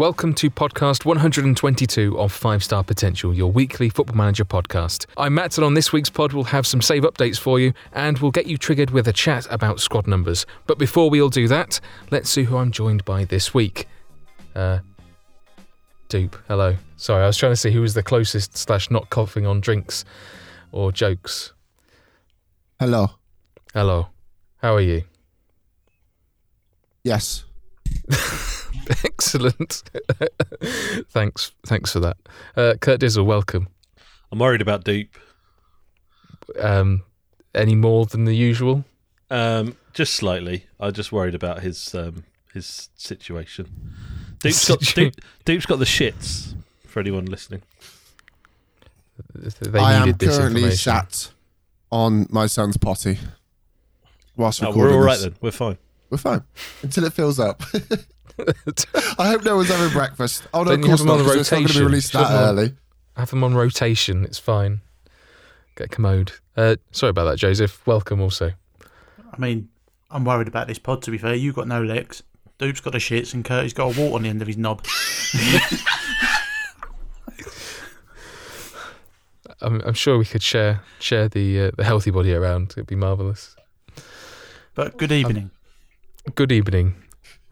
Welcome to podcast 122 of Five Star Potential, your weekly football manager podcast. I'm Matt, and on this week's pod, we'll have some save updates for you, and we'll get you triggered with a chat about squad numbers. But before we all do that, let's see who I'm joined by this week. Uh, Dupe, hello. Sorry, I was trying to see who was the closest slash not coughing on drinks or jokes. Hello. Hello. How are you? Yes. Excellent. thanks. Thanks for that. Uh, Kurt Dizzle, welcome. I'm worried about Deep. Um, any more than the usual? Um, just slightly. I'm just worried about his um, his situation. Deep's got, Deep, Deep's got the shits. For anyone listening, They I am this currently sat on my son's potty whilst recording we're all right this. then. We're fine. We're fine until it fills up. I hope no one's having breakfast. Oh no, Don't of course them not. on It's not going to be rotation? released that they? early. Have them on rotation. It's fine. Get a commode. Uh, sorry about that, Joseph. Welcome also. I mean, I'm worried about this pod, to be fair. You've got no legs. Dupe's got the shits, and Kurt's got a wart on the end of his knob. I'm, I'm sure we could share share the uh, the healthy body around. It'd be marvelous. But good evening. Good evening.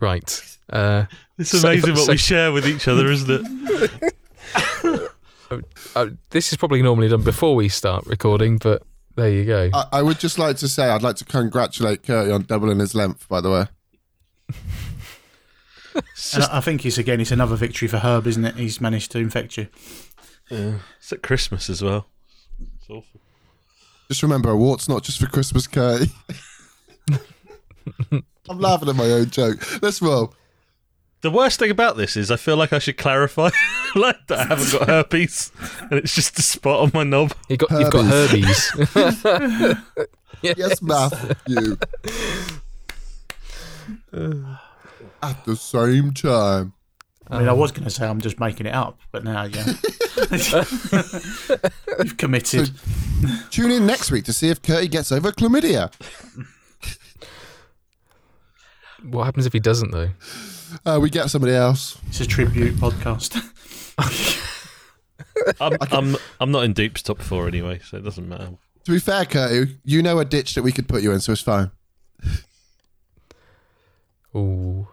Right. Uh, It's So- amazing what so- we share with each other, isn't it? uh, this is probably normally done before we start recording, but there you go. I, I would just like to say I'd like to congratulate Curty on doubling his length. By the way, just, I I think it's again, it's another victory for Herb, isn't it? He's managed to infect you. yeah. it's at Christmas as well. It's awful. just remember a wart's not just for Christmas, Curty. I'm laughing at my own joke. Let's roll. The worst thing about this is I feel like I should clarify like that I haven't got herpes and it's just a spot on my knob. You got you've got herpes. herbies. Yes, Matthew. At the same time. I mean, I was going to say I'm just making it up, but now, yeah. You've committed. Tune in next week to see if Curty gets over chlamydia. What happens if he doesn't though? Uh, we get somebody else. It's a tribute podcast. I'm, I'm, I'm not in Deep's top four anyway, so it doesn't matter. To be fair, Curty, you know a ditch that we could put you in, so it's fine. Ooh.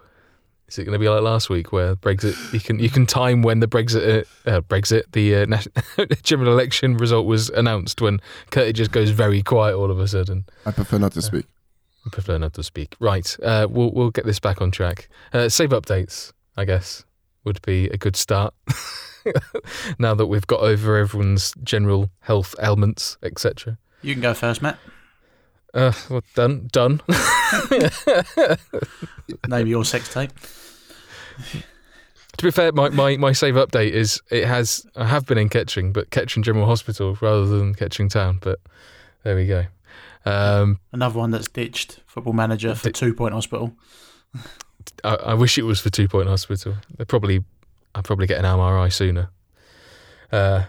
Is it going to be like last week where Brexit? You can you can time when the Brexit uh, uh, Brexit the uh, nas- general election result was announced when Curtis just goes very quiet all of a sudden. I prefer not to speak. I prefer not to speak. Right, uh, we'll we'll get this back on track. Uh, save updates, I guess, would be a good start. now that we've got over everyone's general health ailments, etc. You can go first, Matt. Uh, well, done, done. Name your sex tape. To be fair, my, my, my save update is it has I have been in Kettering, but Kettering General Hospital rather than Kettering Town. But there we go. Um, Another one that's ditched football manager for Di- Two Point Hospital. I, I wish it was for Two Point Hospital. They probably I'll probably get an MRI sooner. Uh,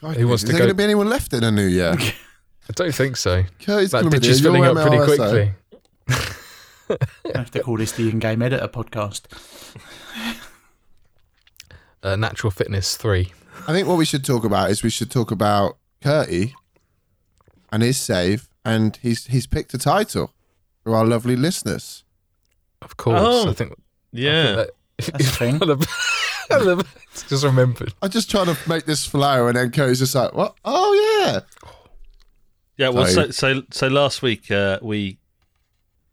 Who wants Is to there go- going to be anyone left in a new year? I don't think so. Curry's That ditch is filling up pretty quickly. I have to call this the in-game editor podcast. Uh, Natural Fitness three. I think what we should talk about is we should talk about Curty and his save, and he's he's picked a title for our lovely listeners. Of course, Oh, I think. Yeah. That's a thing. I love- I love- just remembered. I'm just trying to make this flow, and then Curry's just like, "What? Oh yeah." Yeah, well, Sorry. so, so so last week uh, we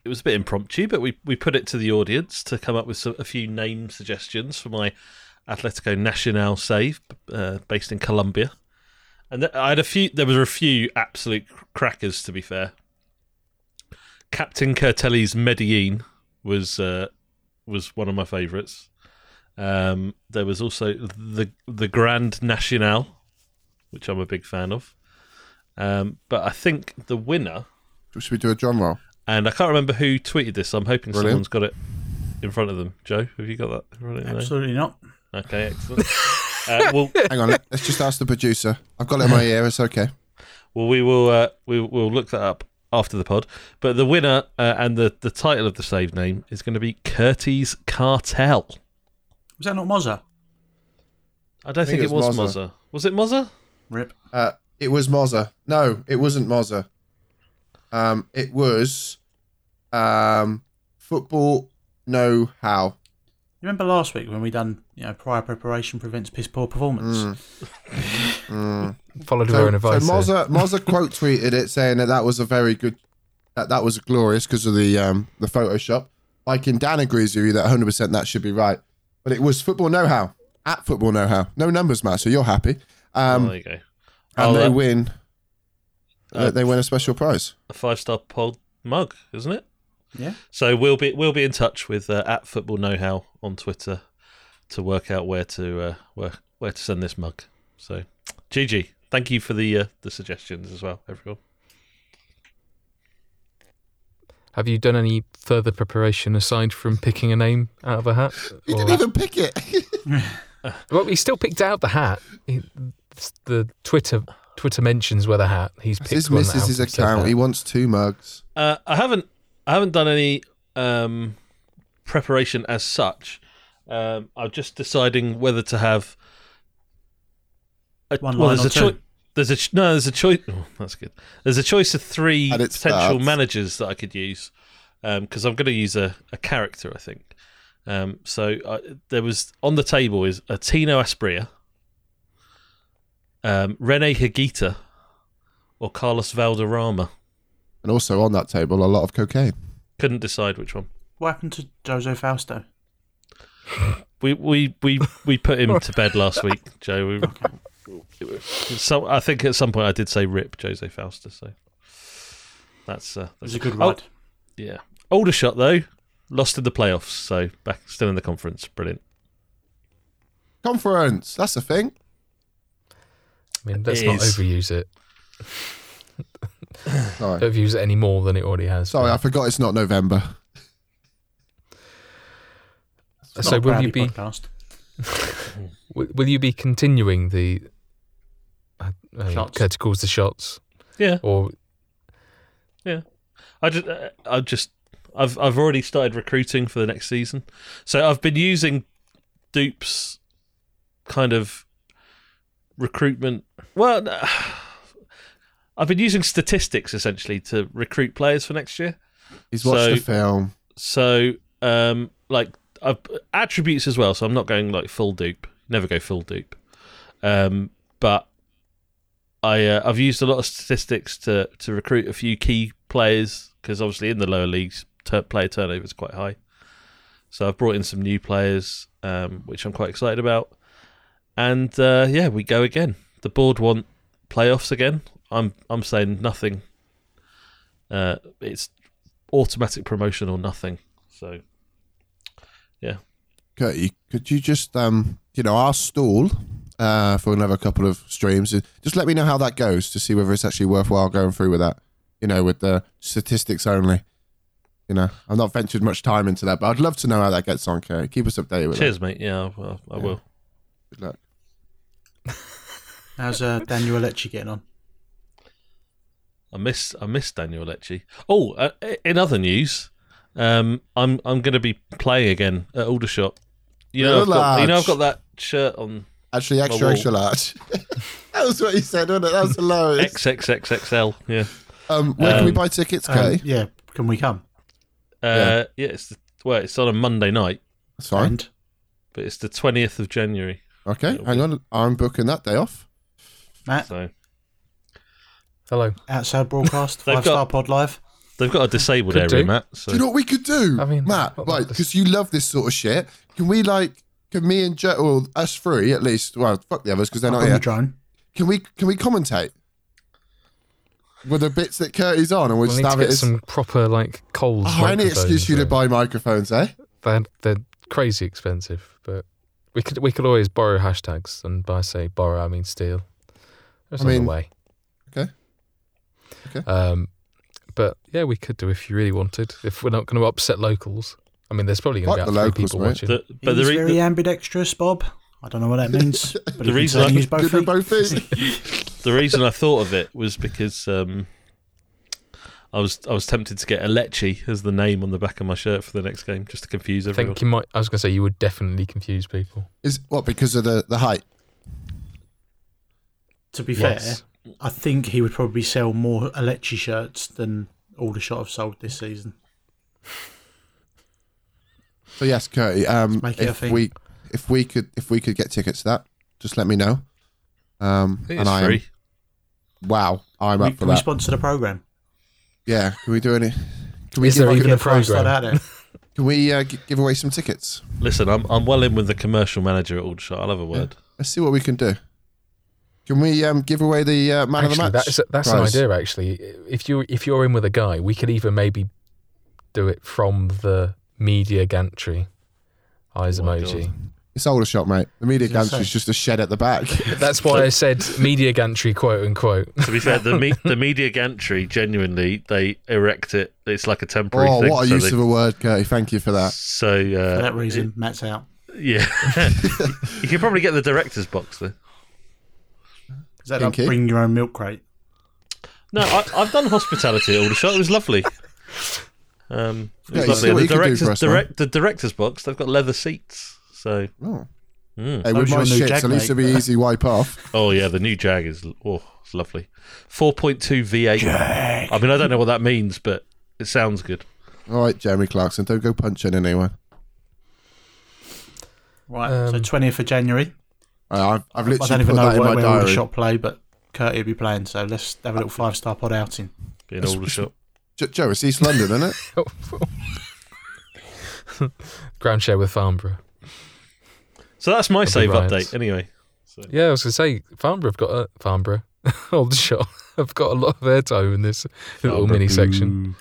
it was a bit impromptu, but we we put it to the audience to come up with some, a few name suggestions for my Atletico Nacional save, uh, based in Colombia, and th- I had a few. There were a few absolute crackers, to be fair. Captain Curtelli's Medellin was uh, was one of my favourites. Um, there was also the the Grand National, which I'm a big fan of. Um, but I think the winner, Should we do a drum roll? and I can't remember who tweeted this. So I'm hoping Brilliant. someone's got it in front of them. Joe, have you got that? in front of? Absolutely not. Okay, excellent. uh, well, Hang on, let- let's just ask the producer. I've got it in my ear. It's okay. well, we will uh, we will look that up after the pod. But the winner uh, and the the title of the save name is going to be Curtis Cartel. Was that not Mozza? I don't think, think it it was was Mozza. Mozza. Was it Mozza? Rip. Uh, it was Mozza. No, it wasn't Mozza. Um, it was um, football know how. You remember last week when we done, you know, prior preparation prevents piss poor performance? Mm. Followed her So, own advice. here. Mozza, Mozza quote tweeted it saying that that was a very good, that that was glorious because of the um, the Photoshop. Like in Dan agrees with you that 100 percent that should be right, but it was football know how at football know how. No numbers, matter. So you're happy, oh, um, there you go. and Oh, they win. uh, they win a special prize. A five star pod mug, isn't it? Yeah. So we'll be we'll be in touch with uh, at Football Know How on Twitter to work out where to uh, where where to send this mug. So, GG, thank you for the uh, the suggestions as well, everyone. Have you done any further preparation aside from picking a name out of a hat? You Or- didn't even pick it. well, he still picked out the hat. He, the Twitter Twitter mentions where the hat. He's picked His one missus' his account. He wants two mugs. Uh, I haven't I haven't done any um, preparation as such. Um, I'm just deciding whether to have. A, One well, line there's or a two? choice. There's a no. There's a choice. Oh, that's good. There's a choice of three potential starts. managers that I could use because I'm going to use a, a character. I think. Um, so I, there was on the table is a Tino Asprilla, um, Rene Higuita, or Carlos Valderrama. And also on that table, a lot of cocaine. Couldn't decide which one. What happened to Jose Fausto? We we we we put him to bed last week, Joe. We, so I think at some point I did say rip Jose Fausta. So that's uh, It that's was a good Oh. ride. yeah. Aldershot though, lost in the playoffs, so back still in the conference. Brilliant. Conference. That's a thing. I mean, let's It not is. overuse it. Sorry. Don't overuse it any more than it already has. Sorry, I forgot it's not November. It's so not a will you be podcast. will, will you be continuing the uh, uh, Shots. Curtis calls the shots, Yeah, or Yeah, I just uh, I just I've I've already started recruiting for the next season, so I've been using Dupe's kind of recruitment. Well, no, I've been using statistics essentially to recruit players for next year. He's watched So- the film. So, um, like Attributes as well. So I'm not going like full dupe. Never go full dupe. Um, but I uh, I've used a lot of statistics to to recruit a few key players because obviously in the lower leagues tur player turnover is quite high. So I've brought in some new players, um, which I'm quite excited about. And uh, yeah, we go again. The board want playoffs again. I'm I'm saying nothing. Uh, it's automatic promotion or nothing. So Curtie, could you just, um, you know, our stall uh, for another couple of streams, uh, just let me know how that goes to see whether it's actually worthwhile going through with that, you know, with the statistics only. You know, I've not ventured much time into that, but I'd love to know how that gets on, Curtie. Keep us updated with cheers, mate. Yeah, I, I Yeah. will. Good luck. How's uh, Daniel Alecci getting on? I miss I miss Daniel Lecce. Oh, uh, in other news, um, I'm I'm going to be playing again at Aldershot. You know, I've got, you know, I've got that shirt on Actually, extra, extra large. that was what you said, wasn't it? That was hilarious. XXXXL. Yeah, Um, where can we Um, buy tickets, Um, Curtie? yeah, can we come? uh, yeah. It's the, well, it's on a Monday night, That's fine. And but it's the twentieth of January. Okay, It'll hang be- on. I'm booking that day off. Matt, So hello. outside broadcast, They've five star pod live. They've got a disabled Could area, do. Matt. So Do you know what we could do, I mean, Matt? what Right, because you love this sort of shit. Can we like? Can me and Joe, or us three at least? Well, fuck the others because they're not bring the here. drone. Can we? Can we commentate with the bits that Curtie's on, and we'll We'll just need to have get it? As, some proper like Coles. oh, any excuse you to buy microphones, eh? They're they're crazy expensive, but we could we could always borrow hashtags, and by say borrow I mean steal. There's I mean, way. okay. Okay. Um, but yeah, we could do if you really wanted. If we're not going to upset locals, I mean, there's probably going to be the about three locals, people mate. watching. the, but the, He's re- very the, ambidextrous, Bob. I don't know what that means. But The reason I- use both Good feet. both feet. the reason I thought of it was because um, I was I was tempted to get Alechi as the name on the back of my shirt for the next game, just to confuse I everyone. think you might. I was going to say you would definitely confuse people. Is what because of the the height? To be Yes. fair, I think he would probably sell more Alecci shirts than Aldershot have sold this season. So yes, Curtie. Um, Let's make it a if we if we could if we could get tickets to that, just let me know. Um, I and it's I am, free. wow, I'm We, up for can we sponsor the program? yeah, can we do any? Can we Is give, there even a program? out there. can we uh, g- give away some tickets? Listen, I'm I'm well in with the commercial manager at Aldershot. I'll have a word. Let's see what we can do. Can we um, give away the uh, man of the Actually, match? that's that's an idea. Actually, if you if you're in with a guy, we could even maybe do it from the media gantry. Eyes Oh emoji. God. It's Aldershot, mate. The media gantry is just a shed at the back. That's why I said media gantry, quote unquote. To be fair, the me- the media gantry genuinely they erect it. It's like a temporary oh, thing. what a so use they- of a word, Curtie. Thank you for that. So uh, For that reason, Matt's out. yeah, you can probably get the director's box there. Is that like bring your own milk crate? No, I, I've done hospitality at Aldershot. It was lovely. Um, it was you lovely. And the you can do director's us, direct, the director's box. They've got leather seats. So, Oh. mm. Hey, with my your new shits, Jag, at least mate. it'll be easy wipe off. oh yeah, the new Jag is oh, it's lovely. Four point two V8. I mean, I don't know what that means, but it sounds good. All right, Jeremy Clarkson, don't go punching anyone. Right. so Um, 20th of January. Uh, I've, I've I literally don't put even know that in where, my where all the diary. shot play, but Curtie will be playing. So let's have a little five star pod outing. Being It's- Aldershot. Jo- Joe, it's East London, isn't it? Ground share with Farnborough. So that's my That'd save update. Anyway, Yeah, I was going to say Farnborough have got a Farnborough. Aldershot have got a lot of airtime in this little Farnborough, mini section.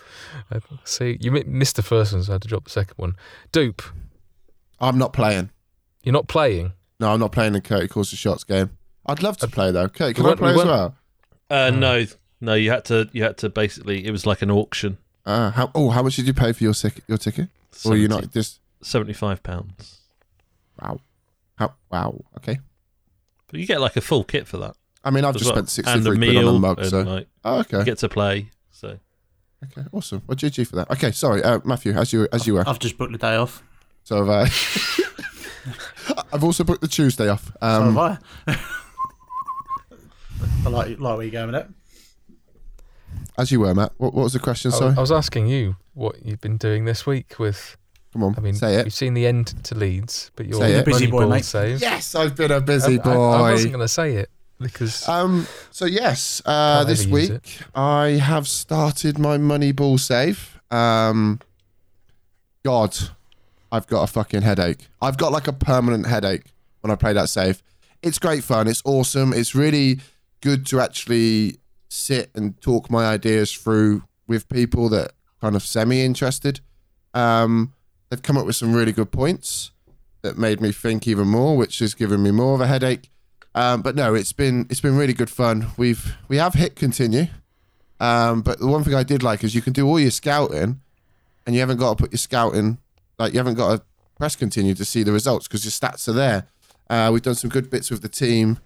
I see you mi- missed the first one, so I had to drop the second one. Dupe, I'm not playing. you're not playing. No, I'm not playing the Curtie Calls the Shots game. I'd love to play though. Curtie, can we I play we as well? Uh, Oh. no, no, you had to. You had to basically. It was like an auction. Uh, how, oh, how much did you pay for your, sick, your ticket? Or you not just seventy-five pounds? wow, how wow? Okay. But you get like a full kit for that. I mean, I've just well. spent and a 63 quid on a mug, so like, oh, you okay, get to play. So okay, awesome. Well, GG for that. Okay, sorry, uh, Matthew, as you as you were. I've just booked the day off. So have I. I've also booked the Tuesday off. Um, so have I. I like, like where you're going with that. as you were, Matt. What, what was the question? I, Sorry, I was asking you what you've been doing this week with. come on, I mean, say it. you've seen the end to Leeds, but you're Say it. Busy money boy, ball mate. save. Yes, I've been a busy I, boy. I, I wasn't going to say it because Um, so yes, uh, this ever use week I have started my Moneyball save. Um, God, I've got a fucking headache. I've got like a permanent headache when I play that save. It's great fun. It's awesome. It's really good to actually sit and talk my ideas through with people that kind of semi interested. Um, they've come up with some really good points that made me think even more, which has given me more of a headache. Um, but no, it's been it's been really good fun. We've we have hit continue, um, but the one thing I did like is you can do all your scouting, and you haven't got to put your scouting like you haven't got to press continue to see the results because your stats are there. Uh, we've done some good bits with the team,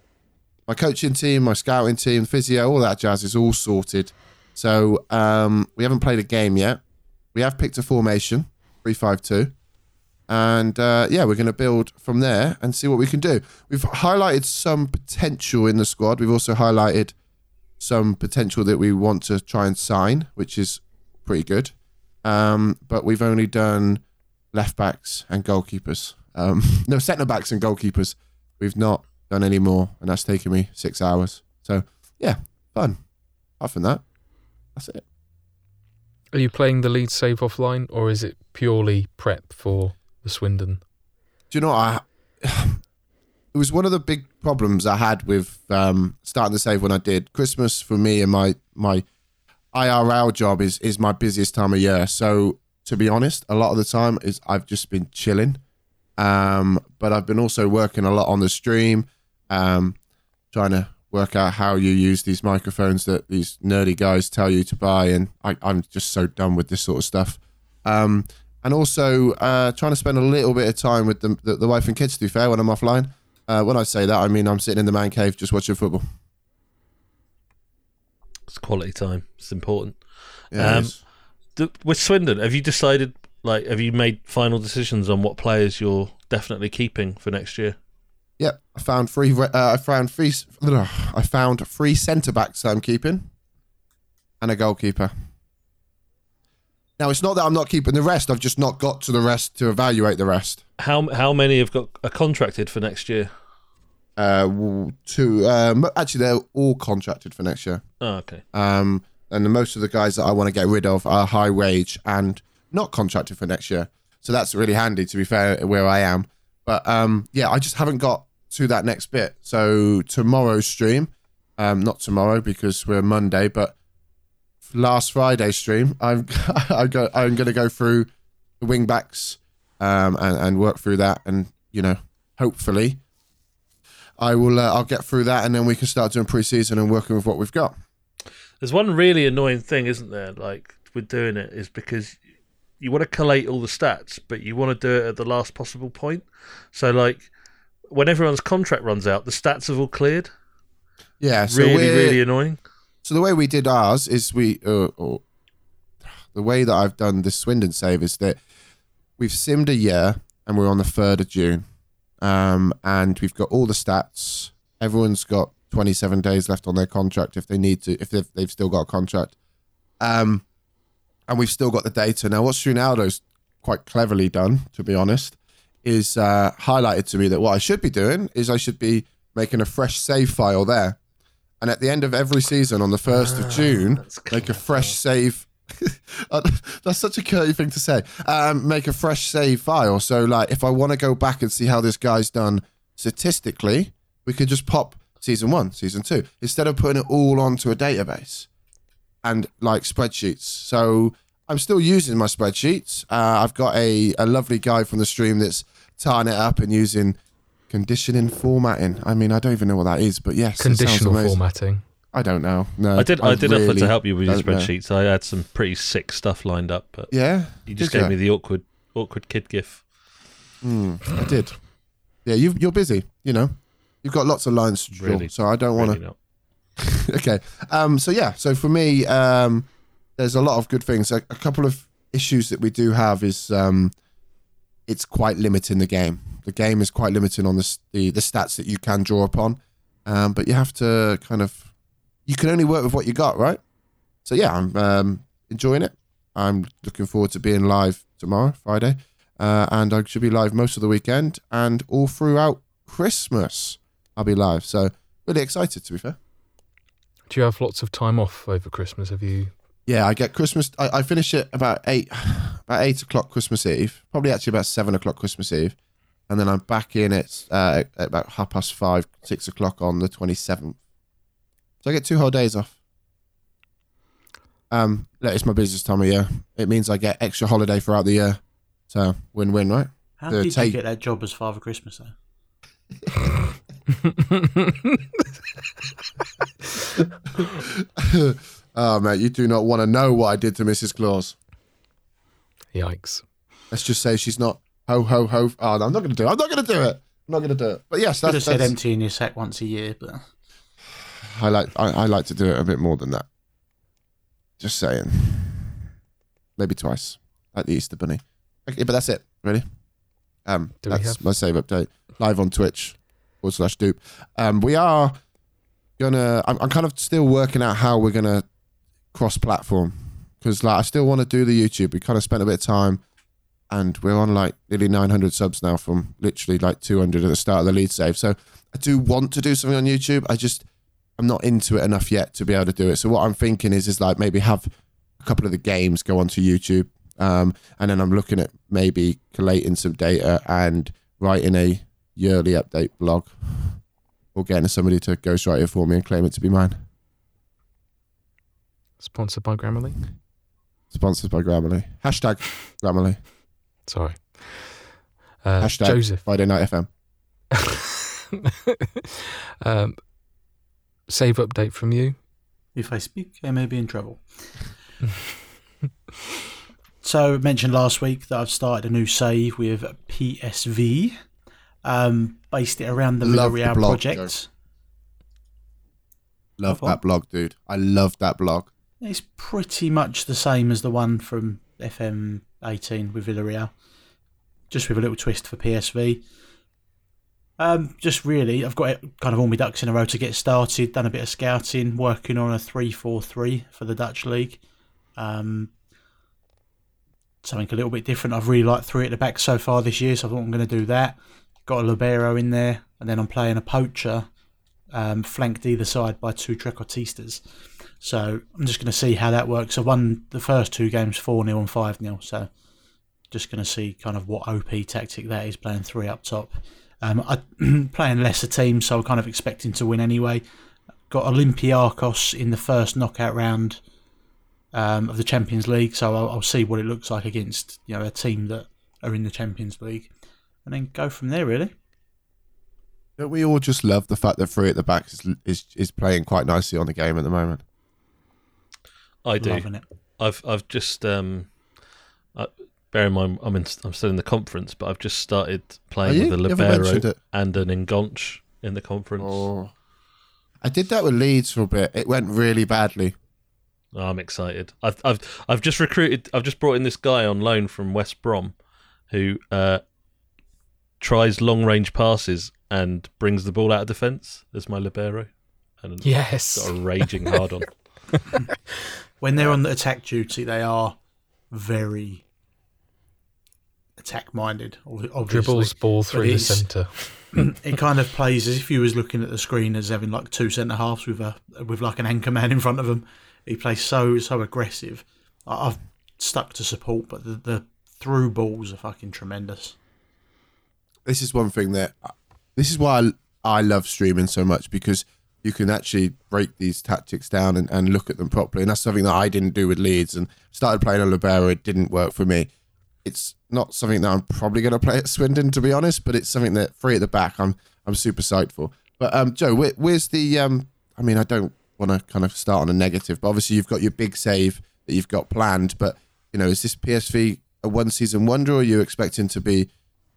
my coaching team, my scouting team, physio, all that jazz is all sorted. So um, we haven't played a game yet. We have picked a formation, three five two and uh, yeah, we're going to build from there and see what we can do. We've highlighted some potential in the squad. We've also highlighted some potential that we want to try and sign, which is pretty good. Um, but we've only done left backs and goalkeepers. Um, no, centre backs and goalkeepers. We've not done any more, and that's taken me six hours. So yeah, fun. Apart from that, that's it. are you playing the lead save offline or is it purely prep for the Swindon? Do you know what I? It was one of the big problems I had with um, starting the save when I did. Christmas for me and my my IRL job is is my busiest time of year. So to be honest, a lot of the time is I've just been chilling. Um, but I've been also working a lot on the stream, um, trying to work out how you use these microphones that these nerdy guys tell you to buy, and I, I'm just so done with this sort of stuff. Um, and also uh, trying to spend a little bit of time with the, the, the wife and kids. To be fair, when I'm offline, uh, when I say that, I mean I'm sitting in the man cave just watching football. it's quality time. It's important. Yeah, it With Swindon, have you decided? Like, have you made final decisions on what players you're definitely keeping for next year? yeah. I found three. Uh, I found three. I found three centre backs that I'm keeping, and a goalkeeper. Now it's not that I'm not keeping the rest. I've just not got to the rest to evaluate the rest. How how many have got are contracted for next year? Uh, two. Um, actually, they're all contracted for next year. Oh, okay. Um, and the, most of the guys that I want to get rid of are high wage and not contracted for next year. So that's really handy, to be fair, where I am. But um, yeah, I just haven't got to that next bit. So tomorrow's stream, um, not tomorrow because we're Monday, but last Friday's stream, I'm I go, I'm going to go through the wing backs um, and, and work through that, and you know, hopefully, I will. Uh, I'll get through that, and then we can start doing pre-season and working with what we've got. There's one really annoying thing, isn't there? Like with doing it, is because you want to collate all the stats, but you want to do it at the last possible point. So, like when everyone's contract runs out, the stats have all cleared. Yeah, so really, really annoying. So the way we did ours is we, uh, or the way that I've done this Swindon save is that we've simmed a year and we're on the third of June, um, and we've got all the stats. Everyone's got 27 days left on their contract if they need to, if they've, they've still got a contract, um, and we've still got the data. Now, what Ronaldo's quite cleverly done, to be honest, is uh, highlighted to me that what I should be doing is I should be making a fresh save file there. And at the end of every season on the 1st of June, make a fresh save. That's such a curly thing to say. Um, make a fresh save file. So, like, if I want to go back and see how this guy's done statistically, we could just pop season one, season two, instead of putting it all onto a database and like spreadsheets. So, I'm still using my spreadsheets. Uh, I've got a, a lovely guy from the stream that's tying it up and using conditioning formatting. I mean, I don't even know what that is, but yes, Conditional amazing. formatting. I don't know. No, I did. I, did offer to help you with your don't know. spreadsheets. I had some pretty sick stuff lined up, but Yeah, you just Did gave me the awkward, awkward kid gif. Mm, I did. Yeah, you you're busy. You know, you've got lots of lines to draw, Really- so I don't want to. not. okay. Um. So yeah. So for me, um, there's a lot of good things. A, a couple of issues that we do have is um, it's quite limiting the game. The game is quite limiting on the the, the stats that you can draw upon. Um, but you have to kind of you can only work with what you got, right? So yeah, I'm um, enjoying it. I'm looking forward to being live tomorrow, Friday, uh, and I should be live most of the weekend and all throughout Christmas. I'll be live, so really excited to be fair. Do you have lots of time off over Christmas? Have you? Yeah, I get Christmas. I, I finish it about eight, about eight o'clock Christmas Eve. Probably actually about seven o'clock Christmas Eve, and then I'm back in at, uh, at about half past five, six o'clock on the twenty seventh. So I get two whole days off. Um, look, it's my busiest time of year. It means I get extra holiday throughout the year. So win-win, right? How The did take- you get that job as Father Christmas though? oh mate, you do not want to know what I did to Mrs. Claus. Yikes! Let's just say she's not ho ho ho. Oh, no, I'm not going to do it. I'm not going to do it. I'm not going to do it. But yes, Could have that's, said that's empty in your sack once a year, but I like I, I like to do it a bit more than that. Just saying. Maybe twice, like the Easter Bunny. Okay, but that's it, really. Um, Do we that's have- my save update live on Twitch forward slash dupe. Um, we are gonna. I'm, I'm kind of still working out how we're gonna cross platform because like I still want to do the YouTube. We kind of spent a bit of time, and we're on like nearly 900 subs now from literally like 200 at the start of the lead save. So I do want to do something on YouTube. I just I'm not into it enough yet to be able to do it. So what I'm thinking is is like maybe have a couple of the games go onto YouTube, um, and then I'm looking at maybe collating some data and writing a yearly update blog, or getting somebody to ghostwrite it for me and claim it to be mine. Sponsored by Grammarly. Sponsored by Grammarly. Hashtag Grammarly. Sorry. Uh, Hashtag Joseph. Friday Night FM. um, save update from you. if I speak, I may be in trouble. so, mentioned last week that I've started a new save with PSV, um, based it around the Love Middle the blog, project. Love that blog, dude. I love that blog. It's pretty much the same as the one from FM 18 with Villarreal, just with a little twist for PSV. Um, just really, I've got it- kind of all my ducks in a row to get started. Done a bit of scouting, working on a three-four-three for the Dutch league. Um, something a little bit different. I've really liked three at the back so far this year, so I thought I'm going to do that. Got a libero in there, and then I'm playing a poacher, um, flanked either side by two trequartistas. So I'm just going to see how that works. I won the first two games 4 0 and 5 0. So just going to see kind of what OP tactic that is playing three up top. Um, I playing lesser teams, so I'm kind of expecting to win anyway. Got Olympiacos in the first knockout round um, of the Champions League, so I'll, I'll see what it looks like against you know a team that are in the Champions League, and then go from there. Really, Don't we all just love the fact that three at the back is is, is playing quite nicely on the game at the moment? I do. loving it. I've I've just um, I, bear in mind I'm in, I'm still in the conference, but I've just started playing Are with a You libero and an enganche in the conference. Oh. I did that with Leeds for a bit. It went really badly. Oh, I'm excited. I've I've I've just recruited. I've just brought in this guy on loan from West Brom, who uh, tries long range passes and brings the ball out of defence as my libero, and Yes. got a raging hard on. When they're on the attack duty, they are very attack minded. Obviously, Dribbles ball through the centre. it kind of plays as if you was looking at the screen as having like two centre halves with a with like an anchor man in front of him. He plays so so aggressive. I- I've stuck to support, but the, the through balls are fucking tremendous. This is one thing that this is why I, I love streaming so much because you can actually break these tactics down and, and look at them properly. And that's something that I didn't do with Leeds and started playing a libero. It didn't work for me. It's not something that I'm probably going to play at Swindon, to be honest, but it's something that free at the back I'm I'm super psyched for. But um, Joe, where, where's the? Um, I mean, I don't want to kind of start on a negative, but obviously you've got your big save that you've got planned. But you know, is this PSV a one season wonder, or are you expecting to be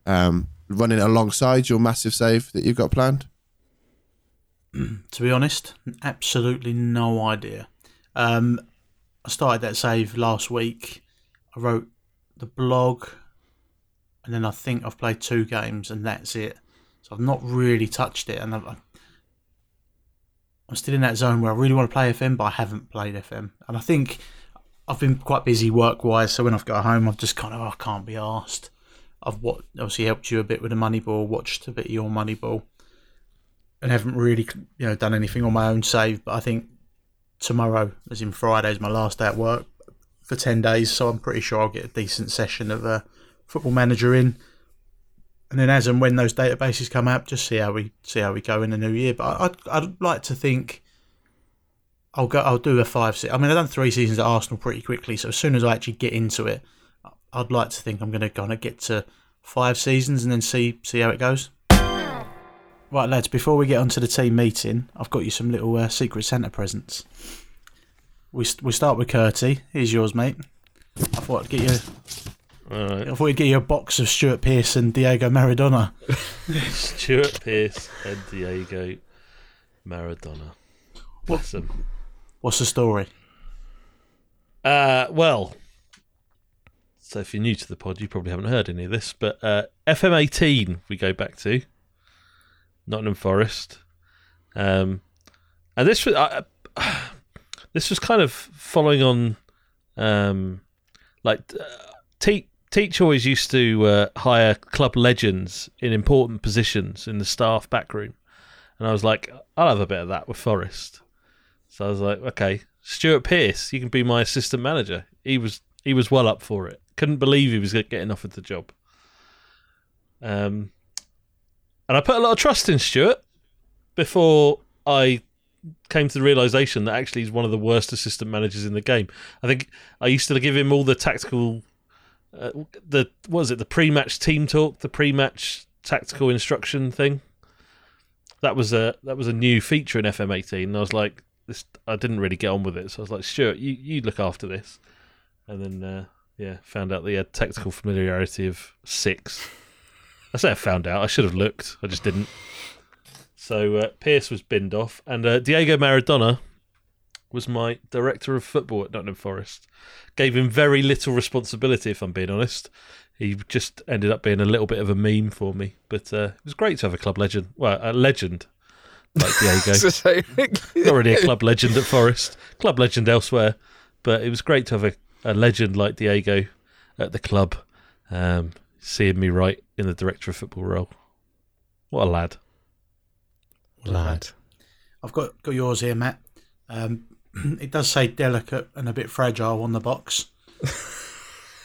um, running alongside your massive save that you've got planned? To be honest, absolutely no idea. Um, I started that save last week. I wrote the blog, and then I think I've played two games, and that's it. So I've not really touched it, and I've, I'm still in that zone where I really want to play FM, but I haven't played FM. And I think I've been quite busy work wise, so when I've got home, I've just kind of oh, I can't be asked. I've what obviously helped you a bit with the Moneyball, watched a bit of your Moneyball, and haven't really you know done anything on my own save. But I think tomorrow, as in Friday, is my last day at work for ten days, so I'm pretty sure I'll get a decent session of a football manager in. And then, as and when those databases come out, just see how we see how we go in the new year. But I'd, I'd like to think I'll go. I'll do a five. se- I mean, I've done three seasons at Arsenal pretty quickly, so as soon as I actually get into it, I'd like to think I'm going to kind of get to five seasons and then see see how it goes. Right, lads. Before we get onto the team meeting, I've got you some little uh, secret Santa presents. We st- we start with Curty. Here's yours, mate. I thought I'd get you. Right, I thought I'd get you a box of Stuart Pearce and Diego Maradona. Stuart Pearce and Diego Maradona. Bless him. What's the story? Uh, well, so if you're new to the pod, you probably haven't heard any of this, but uh, FM18 we go back to Nottingham Forest, um, and this was I, this was kind of following on, um, like uh, Te- Teach always used to uh, hire club legends in important positions in the staff backroom, and I was like, I'll have a bit of that with Forest. So I was like, okay, Stuart Pearce, you can be my assistant manager. He was he was well up for it. Couldn't believe he was getting offered the job. Um, and I put a lot of trust in Stuart before I came to the realization that actually he's one of the worst assistant managers in the game. I think I used to give him all the tactical, uh, the what was it, the pre-match team talk, the pre-match tactical instruction thing. That was a that was a new feature in FM18. And I was like, this I didn't really get on with it, so I was like, Stuart, you you look after this, and then uh, yeah, found out that he had tactical familiarity of six. I say I found out. I should have looked. I just didn't. So uh, Pearce was binned off, and uh, Diego Maradona was my director of football at Nottingham Forest. Gave him very little responsibility, if I'm being honest. He just ended up being a little bit of a meme for me, but uh, it was great to have a club legend. Well, a legend like Diego. Not really a club legend at Forest, club legend elsewhere, but it was great to have a, a legend like Diego at the club, um, seeing me right in the director of football role. What a lad! What Lad. I've got got yours here, Matt. Um, it does say delicate and a bit fragile on the box,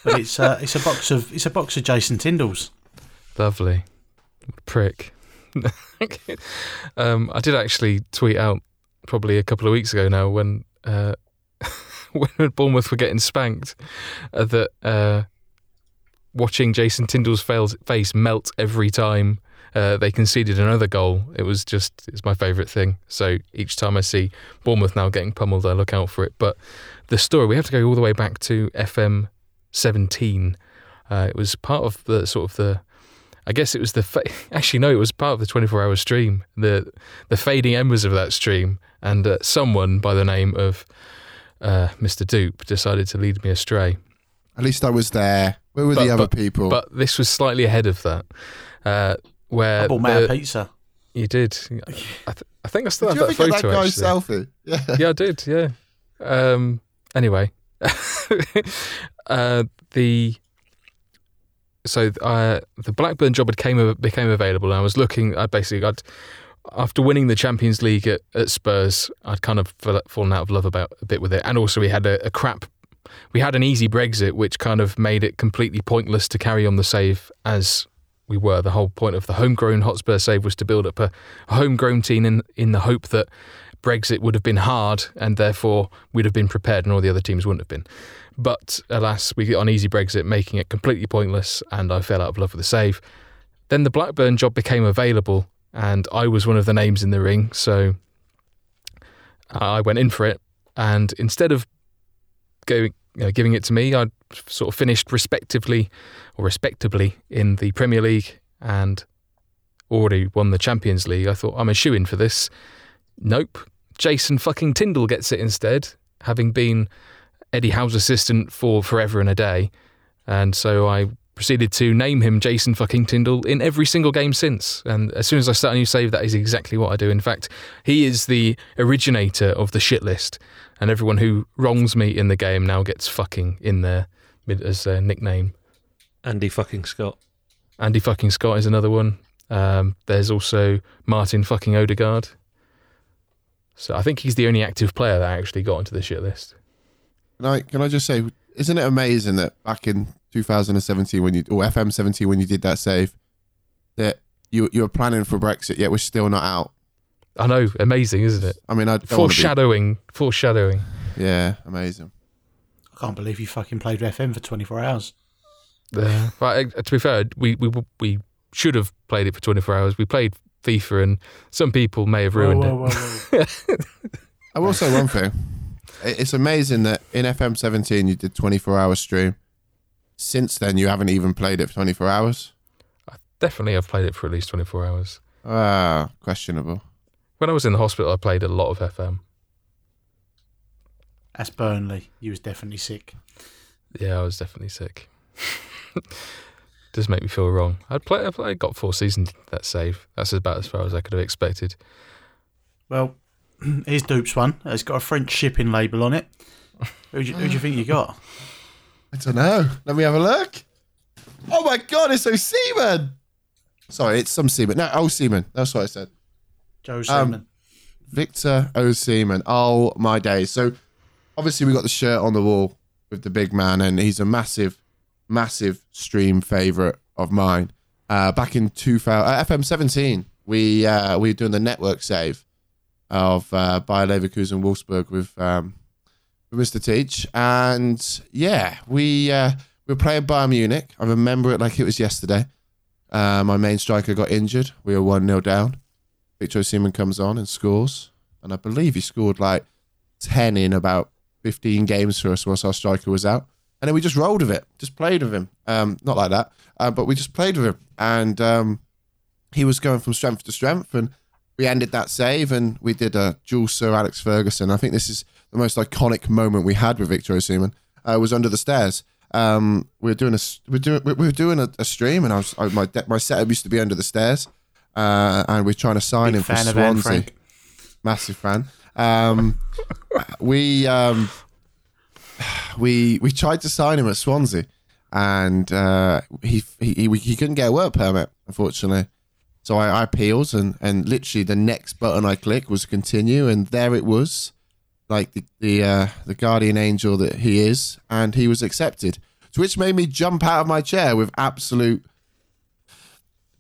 but it's uh, it's a box of it's a box of Jason Tindall's. Lovely. Prick. um, I did actually tweet out probably a couple of weeks ago now when uh, when Bournemouth were getting spanked uh, that uh, watching Jason Tindall's face melt every time uh, they conceded another goal. It was just it's my favourite thing. So each time I see Bournemouth now getting pummeled, I look out for it. But the story we have to go all the way back to FM 17. Uh, it was part of the sort of the I guess it was the fa- actually no, it was part of the 24-hour stream, the the fading embers of that stream, and uh, someone by the name of uh, Mr. Dupe decided to lead me astray. At least I was there. Where were But- the other people? But this was slightly ahead of that, uh, where I bought Matt the- pizza. you did. I, th- I think I still Did you have ever that get photo. that guy's actually. selfie? Yeah. yeah, I did. Yeah. Um, anyway, uh, the so uh, the Blackburn job had came became available, and I was looking. I basically, I'd after winning the Champions League at, at Spurs, I'd kind of fallen out of love about a bit with it, and also we had a, a crap. We had an easy Brexit, which kind of made it completely pointless to carry on the save as we were. The whole point of the homegrown Hotspur save was to build up a, homegrown team in in the hope that Brexit would have been hard and therefore we'd have been prepared and all the other teams wouldn't have been. But alas, we got on easy Brexit, making it completely pointless, and I fell out of love with the save. Then the Blackburn job became available, and I was one of the names in the ring, so uh, I went in for it. And instead of going, you know, giving it to me, I sort of finished respectively or respectably in the Premier League and already won the Champions League. I thought I'm a shoe in for this. Nope. Jason fucking Tindall gets it instead, having been Eddie Howe's assistant for forever and a day. And so I proceeded to name him Jason fucking Tindall in every single game since. And as soon as I start a new save, that is exactly what I do. In fact, he is the originator of the shit list. And everyone who wrongs me in the game now gets fucking in there as a nickname. Andy fucking Scott. Andy fucking Scott is another one. Um, there's also Martin fucking Odegaard. So I think he's the only active player that actually got onto the shit list. Can I, can I just say, isn't it amazing that back in 2017 when you or FM 17 when you did that save, that you you were planning for Brexit, yet we're still not out. I know, amazing, isn't it? I mean, I don't be- Foreshadowing, foreshadowing. Yeah, amazing. I can't believe you fucking played FM for 24 hours. Uh, but uh, to be fair, we, we we should have played it for 24 hours. We played FIFA, and some people may have ruined Whoa, whoa, it. whoa, whoa. I will say one thing. It's amazing that in FM 17 you did 24 hour stream. Since then, you haven't even played it for 24 hours. I Definitely, I've played it for at least 24 hours. Ah, questionable. When I was in the hospital, I played a lot of FM. That's Burnley. You was definitely sick. Yeah, I was definitely sick. Does make me feel wrong. I'd play. I got four seasons that save. That's about as far as I could have expected. Well, here's Dupe's one. It's got a French shipping label on it. Who do you, who do you think you got? I don't know. Let me have a look. Oh my god, it's so Seaman. Sorry, it's some Seaman. No, oh Seaman. That's what I said. Joe Seaman. Victor Osimhen. Oh my days. So obviously we got the shirt on the wall with the big man, and he's a massive, massive stream favourite of mine. Uh, back in 2000, uh, FM 17, we uh, we were doing the network save of uh, Bayer Leverkusen Wolfsburg with um, with Mr. Teach, and yeah, we uh, we were playing Bayern Munich. I remember it like it was yesterday. Uh, my main striker got injured. We were one 0 down. Victor Seaman comes on and scores, and I believe he scored like ten in about fifteen games for us whilst our striker was out. And then we just rolled with it, just played with him. Um, not like that, uh, but we just played with him, and um, he was going from strength to strength. And we ended that save and we did a dual Sir Alex Ferguson. I think this is the most iconic moment we had with Victor Osimhen. Uh, was under the stairs. Um, we were doing a we were doing we were doing a, a stream, and I was I, my de- my setup used to be under the stairs, uh, and we are trying to sign Big him for fan of Anne Swansea. Frank. Massive fan. Um, we um, we we tried to sign him at Swansea, and uh, he, he he he couldn't get a work permit, unfortunately. So I, I appealed, and and literally the next button I clicked was continue, and there it was, like the the uh, the guardian angel that he is, and he was accepted. Which made me jump out of my chair with absolute.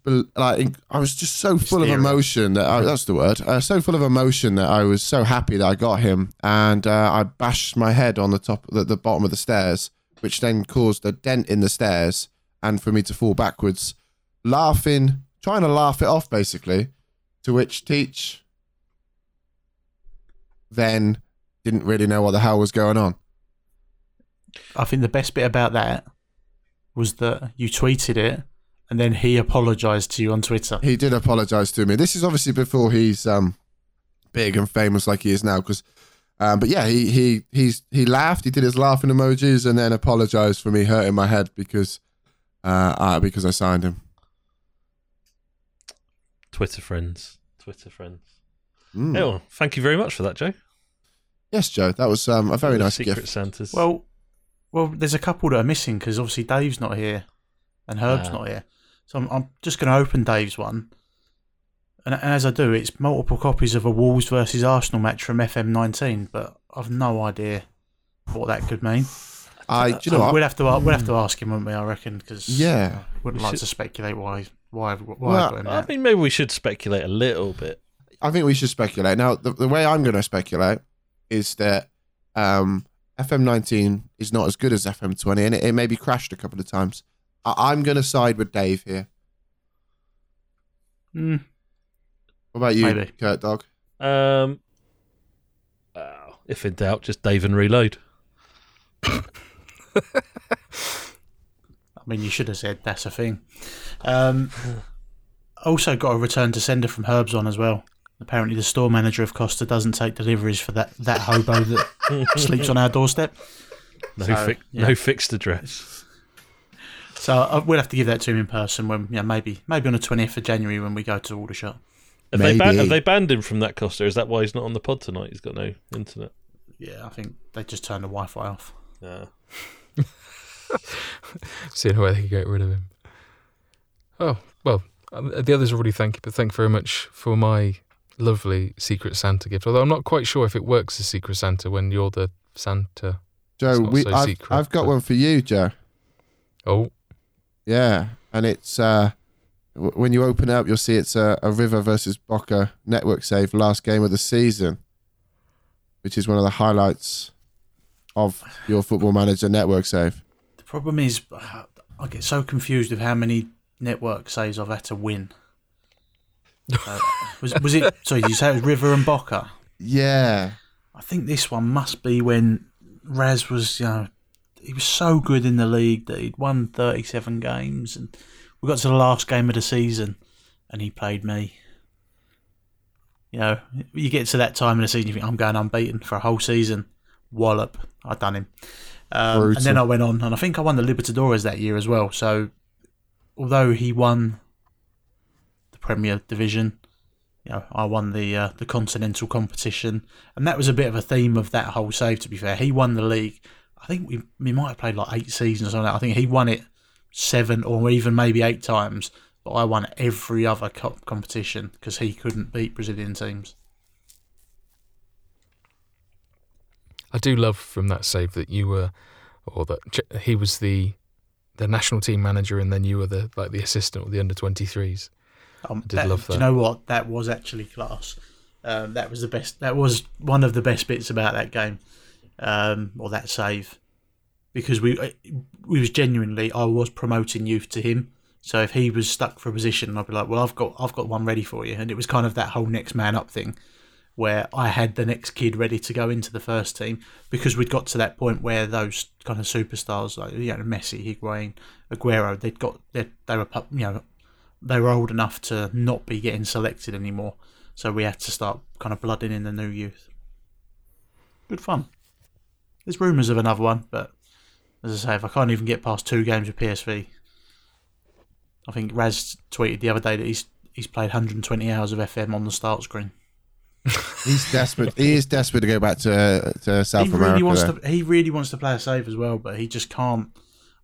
Like I was just so full of emotion that I, that's the word. Uh, so full of emotion that I was so happy that I got him, and uh, I bashed my head on the top, the, the bottom of the stairs, which then caused a dent in the stairs, and for me to fall backwards, laughing, trying to laugh it off, basically. To which Teach then didn't really know what the hell was going on. I think the best bit about that was that you tweeted it and then he apologised to you on Twitter. He did apologise to me. This is obviously before he's um, big and famous like he is now. Because, um, but yeah, he he he's he laughed. He did his laughing emojis and then apologised for me hurting my head because uh, uh because I signed him. Twitter friends. Twitter friends. Mm. Yeah, well, thank you very much for that, Joe. Yes, Joe. That was um, a very nice Secret gift. Santas. Well, well, there's a couple that are missing because obviously Dave's not here and Herb's Ah. not here. So I'm, I'm just going to open Dave's one. And, and as I do, it's multiple copies of a Wolves versus Arsenal match from FM19, but I've no idea what that could mean. I, do you know So what? we'll have to we'll have to ask him, won't we? I reckon because Yeah. wouldn't We like should- to speculate why why why Well, I've got him I that. mean, maybe we should speculate a little bit. I think we should speculate. Now, the, the way I'm going to speculate is that um, FM19 is not as good as FM20, and it, it maybe crashed a couple of times. I, I'm going to side with Dave here. Hmm. What about you, Maybe. Kurt Dog? Um, uh, if in doubt, just Dave and reload. I mean, you should have said that's a thing. Um, also, got a return to sender from Herbs on as well. Apparently, the store manager of Costa doesn't take deliveries for that, that hobo that sleeps on our doorstep. No, So, fi- yeah. no fixed address. So uh, we'll have to give that to him in person when, yeah, maybe maybe on the twentieth of January when we go to Aldershot. Have they, ban- have they banned him from that Costa? Is that why he's not on the pod tonight? He's got no internet. Yeah, I think they just turned the Wi-Fi off. Yeah. Seeing where they can get rid of him. Oh, well, um, the others already thank you, but thank you very much for my lovely Secret Santa gift. Although I'm not quite sure if it works as Secret Santa when you're the Santa. Joe, we, so I've, secret, I've got but- one for you, Joe. Oh, Yeah, and it's uh, w- when you open it up, you'll see it's a, a River versus Boca network save, last game of the season, which is one of the highlights of your Football Manager network save. The problem is, uh, I get so confused with how many network saves I've had to win. Uh, was was it? Sorry, did you say it was River and Boca? Yeah, I think this one must be when Raz was, you know, he was so good in the league that he'd won 37 games, and we got to the last game of the season, and he played me. You know, you get to that time in the season, you think I'm going unbeaten for a whole season. Wallop, I done him, um, and then I went on, and I think I won the Libertadores that year as well. So, although he won Premier Division, you know, I won the uh, the continental competition, and that was a bit of a theme of that whole save. To be fair, he won the league. I think we we might have played like eight seasons on that. I think he won it seven or even maybe eight times, but I won every other co- competition because he couldn't beat Brazilian teams. I do love from that save that you were, or that he was the the national team manager, and then you were the like the assistant or the under 23s. Um, did love Do you know what? That was actually class. Um, that was the best. That was one of the best bits about that game, um, or that save, because we we was genuinely. I was promoting youth to him. So if he was stuck for a position, I'd be like, "Well, I've got I've got one ready for you," and it was kind of that whole next man up thing, where I had the next kid ready to go into the first team because we'd got to that point where those kind of superstars like you know Messi, Higuain, Aguero, they'd got they they were you know they were old enough to not be getting selected anymore. So we had to start kind of blooding in the new youth. Good fun. There's rumours of another one, but as I say, if I can't even get past two games with PSV, I think Raz tweeted the other day that he's he's played 120 hours of FM on the start screen. He's desperate. he is desperate to go back to to South he America. really wants though. to. He really wants to play a save as well, but he just can't.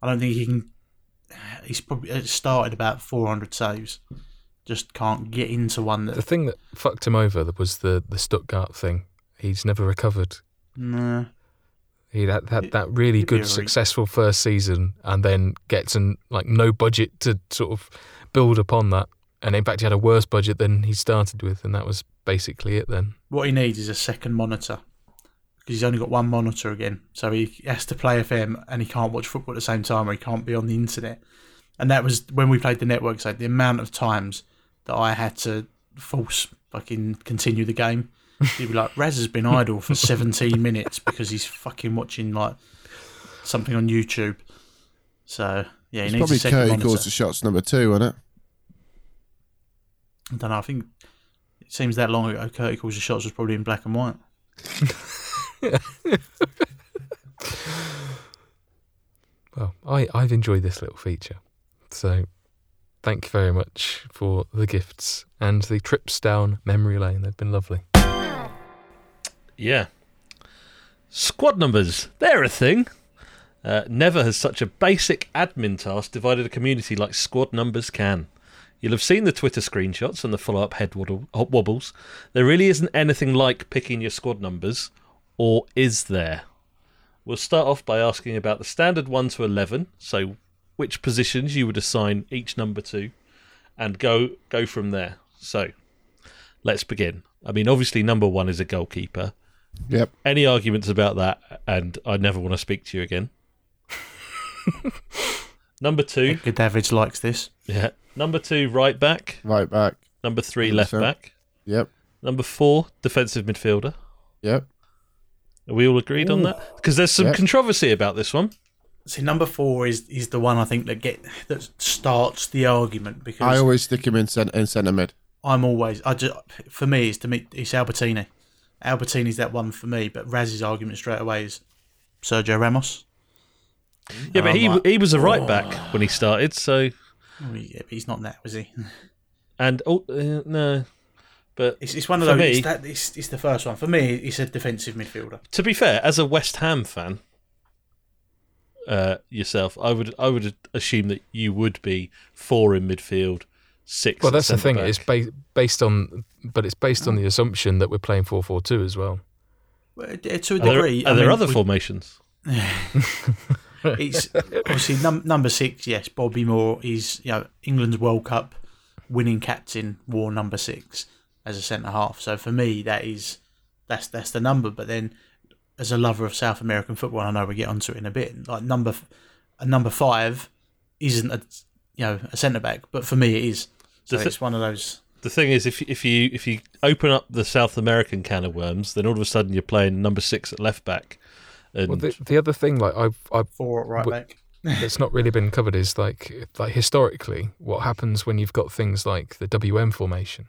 I don't think he can. He's probably started about 400 saves. Just can't get into one that. The thing that fucked him over was the the Stuttgart thing. He's never recovered. Nah. He had, had that really It'd be a good, successful first season, and then gets an, like no budget to sort of build upon that. And in fact, he had a worse budget than he started with, and that was basically it. Then What he needs is a second monitor because he's only got one monitor again, so he has to play FM and he can't watch football at the same time, or he can't be on the internet. And that was when we played the network side. The amount of times that I had to force fucking continue the game. He'd be like, Raz has been idle for 17 minutes because he's fucking watching like something on YouTube. So yeah, he It's needs probably a second Curry monitor. calls the shots number two, isn't it? I don't know. I think it seems that long ago. Curry calls the shots was probably in black and white. well, I I've enjoyed this little feature, so thank you very much for the gifts and the trips down memory lane. They've been lovely. Yeah. Squad numbers, they're a thing. Uh, never has such a basic admin task divided a community like squad numbers can. You'll have seen the Twitter screenshots and the follow up head hop wobbles. There really isn't anything like picking your squad numbers, or is there? We'll start off by asking about the standard 1 to 11, so which positions you would assign each number to, and go go from there. So, let's begin. I mean, obviously, number one is a goalkeeper Yep. any arguments about that, and I never want to speak to you again. Number two, Good Davids likes this. yeah. Number two, right back. Right back. Number three, left 100%. back. Yep. Number four, defensive midfielder. Yep. Are we all agreed on that? Because there's some Yep. controversy about this one. See, number four is is the one I think that get that starts the argument because I always stick him in, cent- in centre mid. I'm always I just for me it's to meet it's Albertini. Albertini's that one for me, but Raz's argument straight away is Sergio Ramos. Yeah, but I'm he like, he was a right back when he started. So Oh, yeah, but he's not that, was he? and oh uh, no, but It's, it's one of those. me- it's, that, it's, it's the first one for me. It's a defensive midfielder. to be fair, as a West Ham fan, uh, yourself, I would I would assume that you would be four in midfield, six. Well, that's the thing. centre-back. It's ba- based on, but it's based on the assumption that we're playing four four two as well. Well, To a Are there, degree, are I there mean, other we- formations? It's obviously num- number six. Yes, Bobby Moore is you know England's World Cup winning captain. war number six as a centre half. So for me, that is that's that's the number. But then, as a lover of South American football, I know we get onto it in a bit. Like number f- a number five isn't a you know a centre back, but for me it is. So The it's one of those. The thing is, if if you if you open up the South American can of worms, then all of a sudden you're playing number six at left back, and Well, the, the other thing, like I've, I've Four at right But- back. that's not really been covered is like like historically what happens when you've got things like the WM formation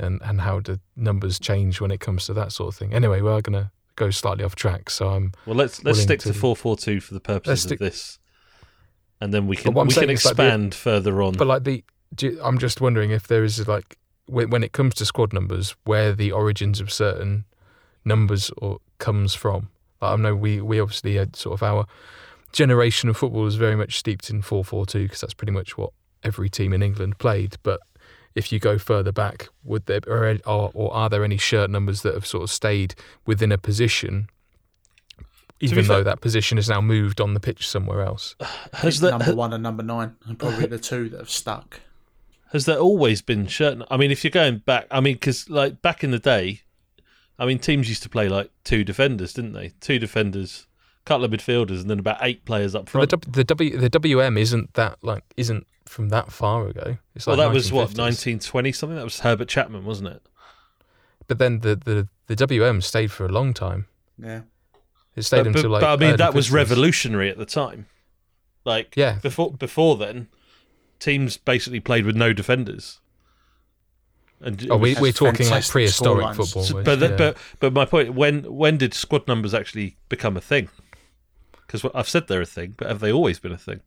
and and how the numbers change when it comes to that sort of thing. Anyway, we are going to go slightly off track, so I'm well, let's let's stick to four four two for the purposes Let's of this, and then we can we can is, like, the- expand further on. but like the you- I'm just wondering if there is like when when it comes to squad numbers where the origins of certain numbers or comes from. Like, I know we we obviously had sort of our generation of football is very much steeped in 4-4-2 because that's pretty much what every team in England played. But if you go further back, would there or, or, or are there any shirt numbers that have sort of stayed within a position, be even fair- though that position has now moved on the pitch somewhere else? has there number one and number nine are probably the two that have stuck. has there always been shirt? I mean, if you're going back, I mean, because like back in the day, I mean, teams used to play like two defenders, didn't they? Two defenders, couple of midfielders, and then about eight players up front. the, W- the W the WM isn't that like isn't from that far ago. It's well, like that was what 1920 something. That was Herbert Chapman, wasn't it? But then the, the the WM stayed for a long time. Yeah. It stayed but, but- until like. but I mean, early that was 50s. revolutionary at the time. Like, Yeah. before before then, teams basically played with no defenders. And Oh, we, we're talking like prehistoric football. So- but, yeah. but but my point when when did squad numbers actually become a thing? Because I've said they're a thing, but have they always been a thing?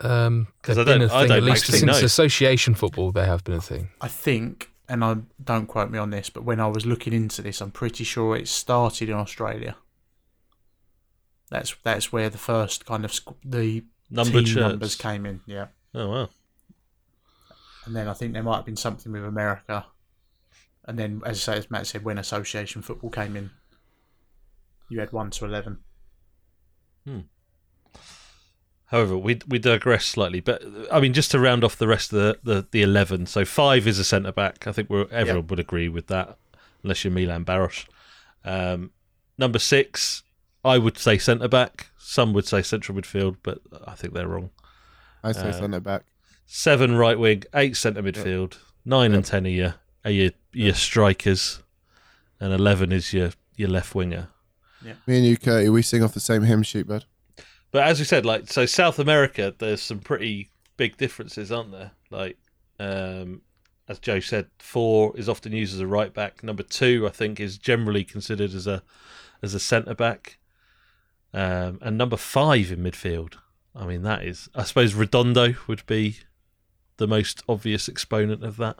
Um, 'Cause they've I don't- been a I thing, don't at least actually since know. association football, they have been a thing. I think, and I don't quote me on this, but when I was looking into this, I'm pretty sure it started in Australia. That's that's where the first kind of squ- the Numbered team shirts. numbers came in. Yeah, Oh wow. and then I think there might have been something with America, and then as I say, as Matt said, when association football came in, you had one to eleven. However, we we digress slightly, but I mean, just to round off the rest of the, the, the eleven. So five is a centre back. I think everyone would agree with that, unless you're Milan Baros. Um, number six, I would say centre back. Some would say central midfield, but I think they're wrong. I say Uh, centre back. Seven right wing, eight centre midfield, nine and ten are your are your, your strikers, and eleven is your your left winger. Me and you, Curty, we sing off the same hymn sheet, bud. But as we said, like so, South America, there's some pretty big differences, aren't there? Like, um, as Joe said, four is often used as a right back. Number two, I think, is generally considered as a as a centre back. Um, and number five in midfield. I mean, that is, I suppose, Redondo would be the most obvious exponent of that.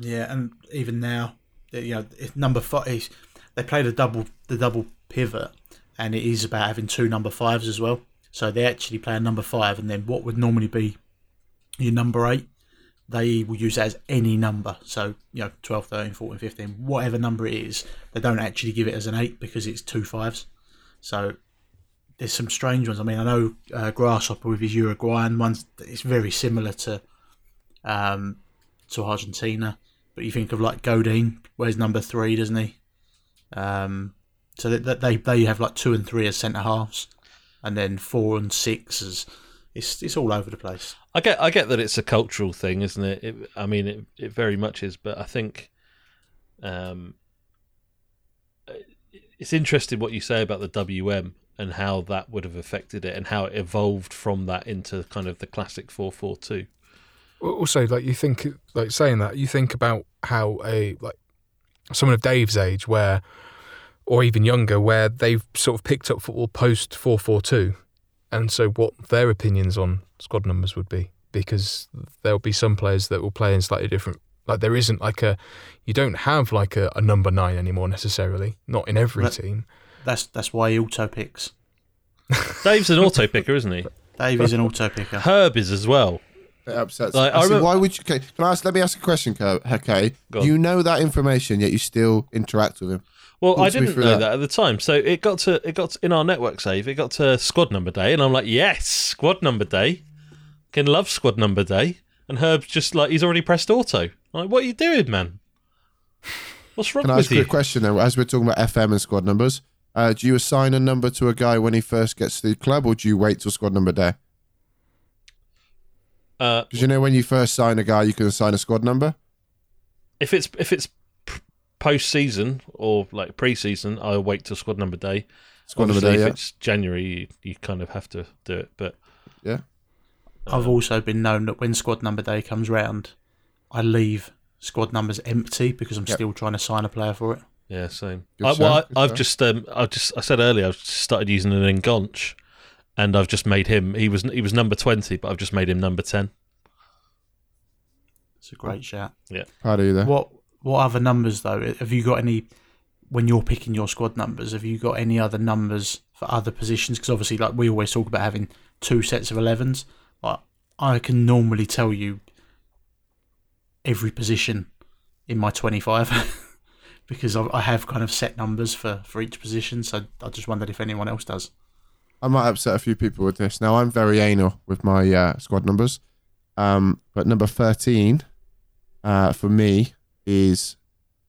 Yeah, and even now, you know, if number five, is- they play the double the double pivot, and it is about having two number fives as well. So they actually play a number five, and then what would normally be your number eight, they will use that as any number. So, you know, 12, 13, 14, 15, whatever number it is, they don't actually give it as an eight because it's two fives. So there's some strange ones. I mean, I know uh, Grasshopper with his Uruguayan ones, it's very similar to um, to Argentina. But you think of like Godin, where's number three, doesn't he? Um, so that that they they have like two and three as centre halves, and then four and six as it's it's all over the place. I get, I get that it's a cultural thing, isn't it? it I mean, it, it very much is, but I think, um, it's interesting what you say about the WM and how that would have affected it, and how it evolved from that into kind of the classic four four two. Well, Also, like you think, like saying that, you think about how a like someone of Dave's age, where, or even younger, where they've sort of picked up football post four four two, and so what their opinions on squad numbers would be, because there'll be some players that will play in slightly different. Like there isn't like a, you don't have like a, a number nine anymore necessarily, not in every Right. team. That's that's why he auto picks. Dave's an auto picker, isn't he? Dave is an auto picker. Herb is as well. It upsets. Like, I I see, remember- why would you? Okay, can I ask? Let me ask a question, Kay. Okay, you know that information, yet you still interact with him. Well, I Talk to me didn't know that. that. at the time. So it got to it got to, in our network save. It got to squad number day, and I'm like, yes, squad number day. Can love squad number day. And Herb's just like he's already pressed auto. I'm like, what are you doing, man? What's wrong Can I with ask you a question though? As we're talking about FM and squad numbers, uh, do you assign a number to a guy when he first gets to the club, or do you wait till squad number day? Uh, Because you know when you first sign a guy, you can assign a squad number. if it's if it's post season or like pre season, I'll wait till squad number day. Squad number Obviously, day, if yeah. it's January, you, you kind of have to do it. But Yeah. I've also been known that when squad number day comes round, I leave squad numbers empty because I'm Yep. still trying to sign a player for it. yeah, same. I, well, shout, good I, I've shout. just um, I just I said earlier I've started using an Engonch, and I've just made him. He was he was number twenty, but I've just made him number ten. It's a great shout. Yeah, Proud of you there. What what other numbers though? Have you got any when you're picking your squad numbers? Have you got any other numbers for other positions? Because obviously, like we always talk about having two sets of 11s. Like I can normally tell you every position in my 25 because I I have kind of set numbers for for each position. So I just wondered if anyone else does. I might upset a few people with this. Now I'm very anal with my uh, squad numbers, um, but number thirteen uh, for me is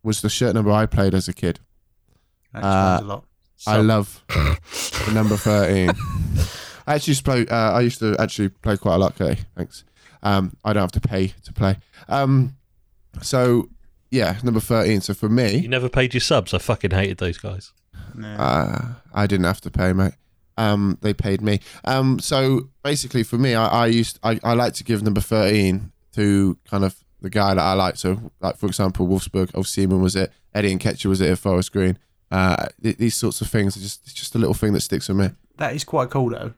was the shirt number I played as a kid. That Uh, a lot. I love the number thirteen. I actually used to play. Uh, I used to actually play quite a lot. Okay, thanks. Um, I don't have to pay to play. Um, so yeah, number thirteen. So for me, You never paid your subs. I fucking hated those guys. Yeah. uh, I didn't have to pay, mate. Um, they paid me. Um, so basically, for me, I, I used I, I like to give number thirteen to kind of the guy that I like. So, like for example, Wolfsburg, oh Seaman was it, Eddie and Ketcher was it at Forest Green. Uh, th- these sorts of things are just it's just a little thing that sticks with me. That is quite cool, though.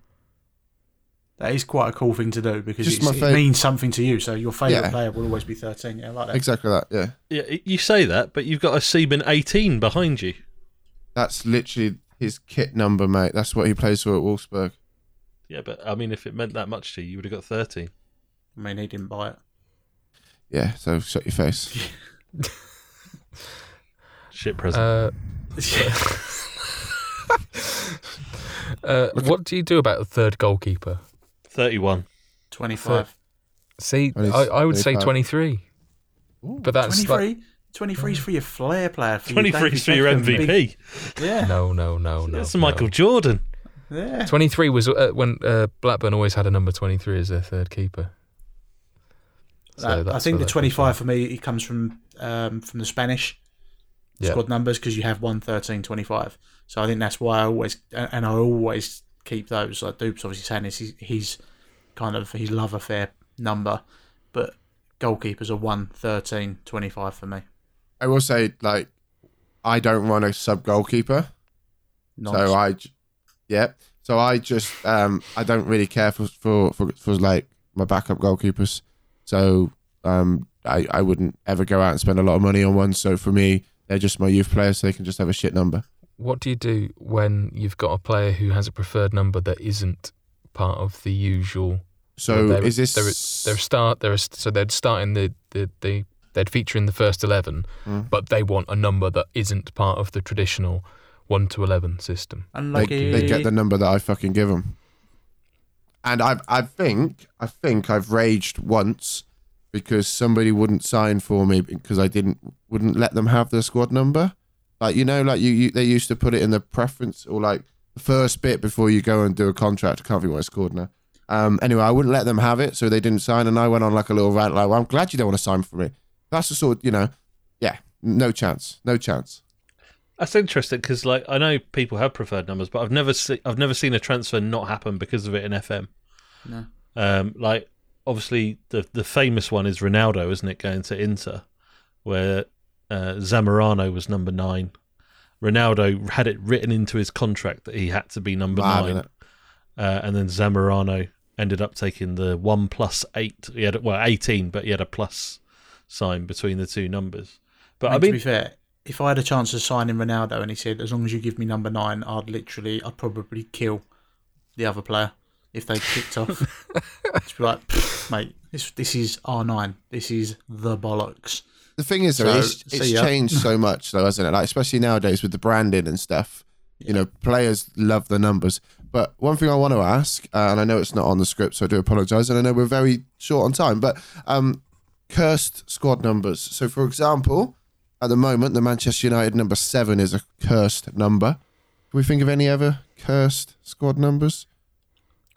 That is quite a cool thing to do because it's, my it means something to you. So your favourite Yeah. player will always be 13. Yeah, I like that. Exactly that. Yeah, Yeah, you say that, but you've got a Seaman 18 behind you. that's literally his kit number, mate. That's what he plays for at Wolfsburg. Yeah, but I mean, if it meant that much to you, you would have got 13. I mean, he didn't buy it. Yeah, so shut your face. Shit present. Uh, uh, what do you do about a third goalkeeper? 31. 25. See, Twenty- I, I would say 25. 23. But that's like, 23? 23 is for your flair player. For 23 is for your David MVP. big- Yeah. no, no, no, no. That's no. Michael Jordan. Yeah. 23 was uh, when uh, Blackburn always had a number 23 as their third keeper. So Uh, I think the 25 for me, it comes from um, from the Spanish Yeah. squad numbers because you have 1, 13, 25. So I think that's why I always, and I always keep those. Like Dupes obviously saying this, he's, he's kind of his love affair number, but goalkeepers are 1, 13, 25 for me. I will say, like, I don't run a sub goalkeeper. Nonce. So I yeah. So I just, um, I don't really care for for for, for like my backup goalkeepers. So um, I I wouldn't ever go out and spend a lot of money on one. So for me, they're just my youth players. So they can just have a shit number. What do you do when you've got a player who has a preferred number that isn't part of the usual? So they're, is this? they're, they're start? They're so they'd start in the the, the they'd feature in the first eleven, Mm. but they want a number that isn't part of the traditional one to eleven system. they, they get the number that I fucking give them. And I I think I think I've raged once because somebody wouldn't sign for me because I didn't wouldn't let them have the squad number. Like you know, like you, you they used to put it in the preference or like the first bit before you go and do a contract. I can't think what it's called now. Um, anyway, I wouldn't let them have it, so they didn't sign, and I went on like a little rant, like, "Well, I'm glad you don't want to sign for me." That's the sort, you know, yeah, no chance, no chance. That's interesting because, like, I know people have preferred numbers, but I've never se- I've never seen a transfer not happen because of it in FM. No. Um, like, obviously, the the famous one is Ronaldo, isn't it, going to Inter, where uh, Zamorano was number nine. Ronaldo had it written into his contract that he had to be number Mad, nine, uh, and then Zamorano ended up taking the one plus eight. He had well eighteen, but he had a plus sign between the two numbers. But I And to mean, be fair, if I had a chance to sign in Ronaldo and he said, as long as you give me number nine, I'd literally, I'd probably kill the other player if they kicked off. Just be like, mate, this this is R9. This is the bollocks. The thing is, though, So, it's, see it's ya. changed so much, though, hasn't it? Like, especially nowadays with the branding and stuff. You know, players love the numbers. But one thing I want to ask, uh, and I know it's not on the script, so I do apologise, and I know we're very short on time, but um, cursed squad numbers. So, for example, at the moment, the Manchester United number seven is a cursed number. Can we think of any other cursed squad numbers?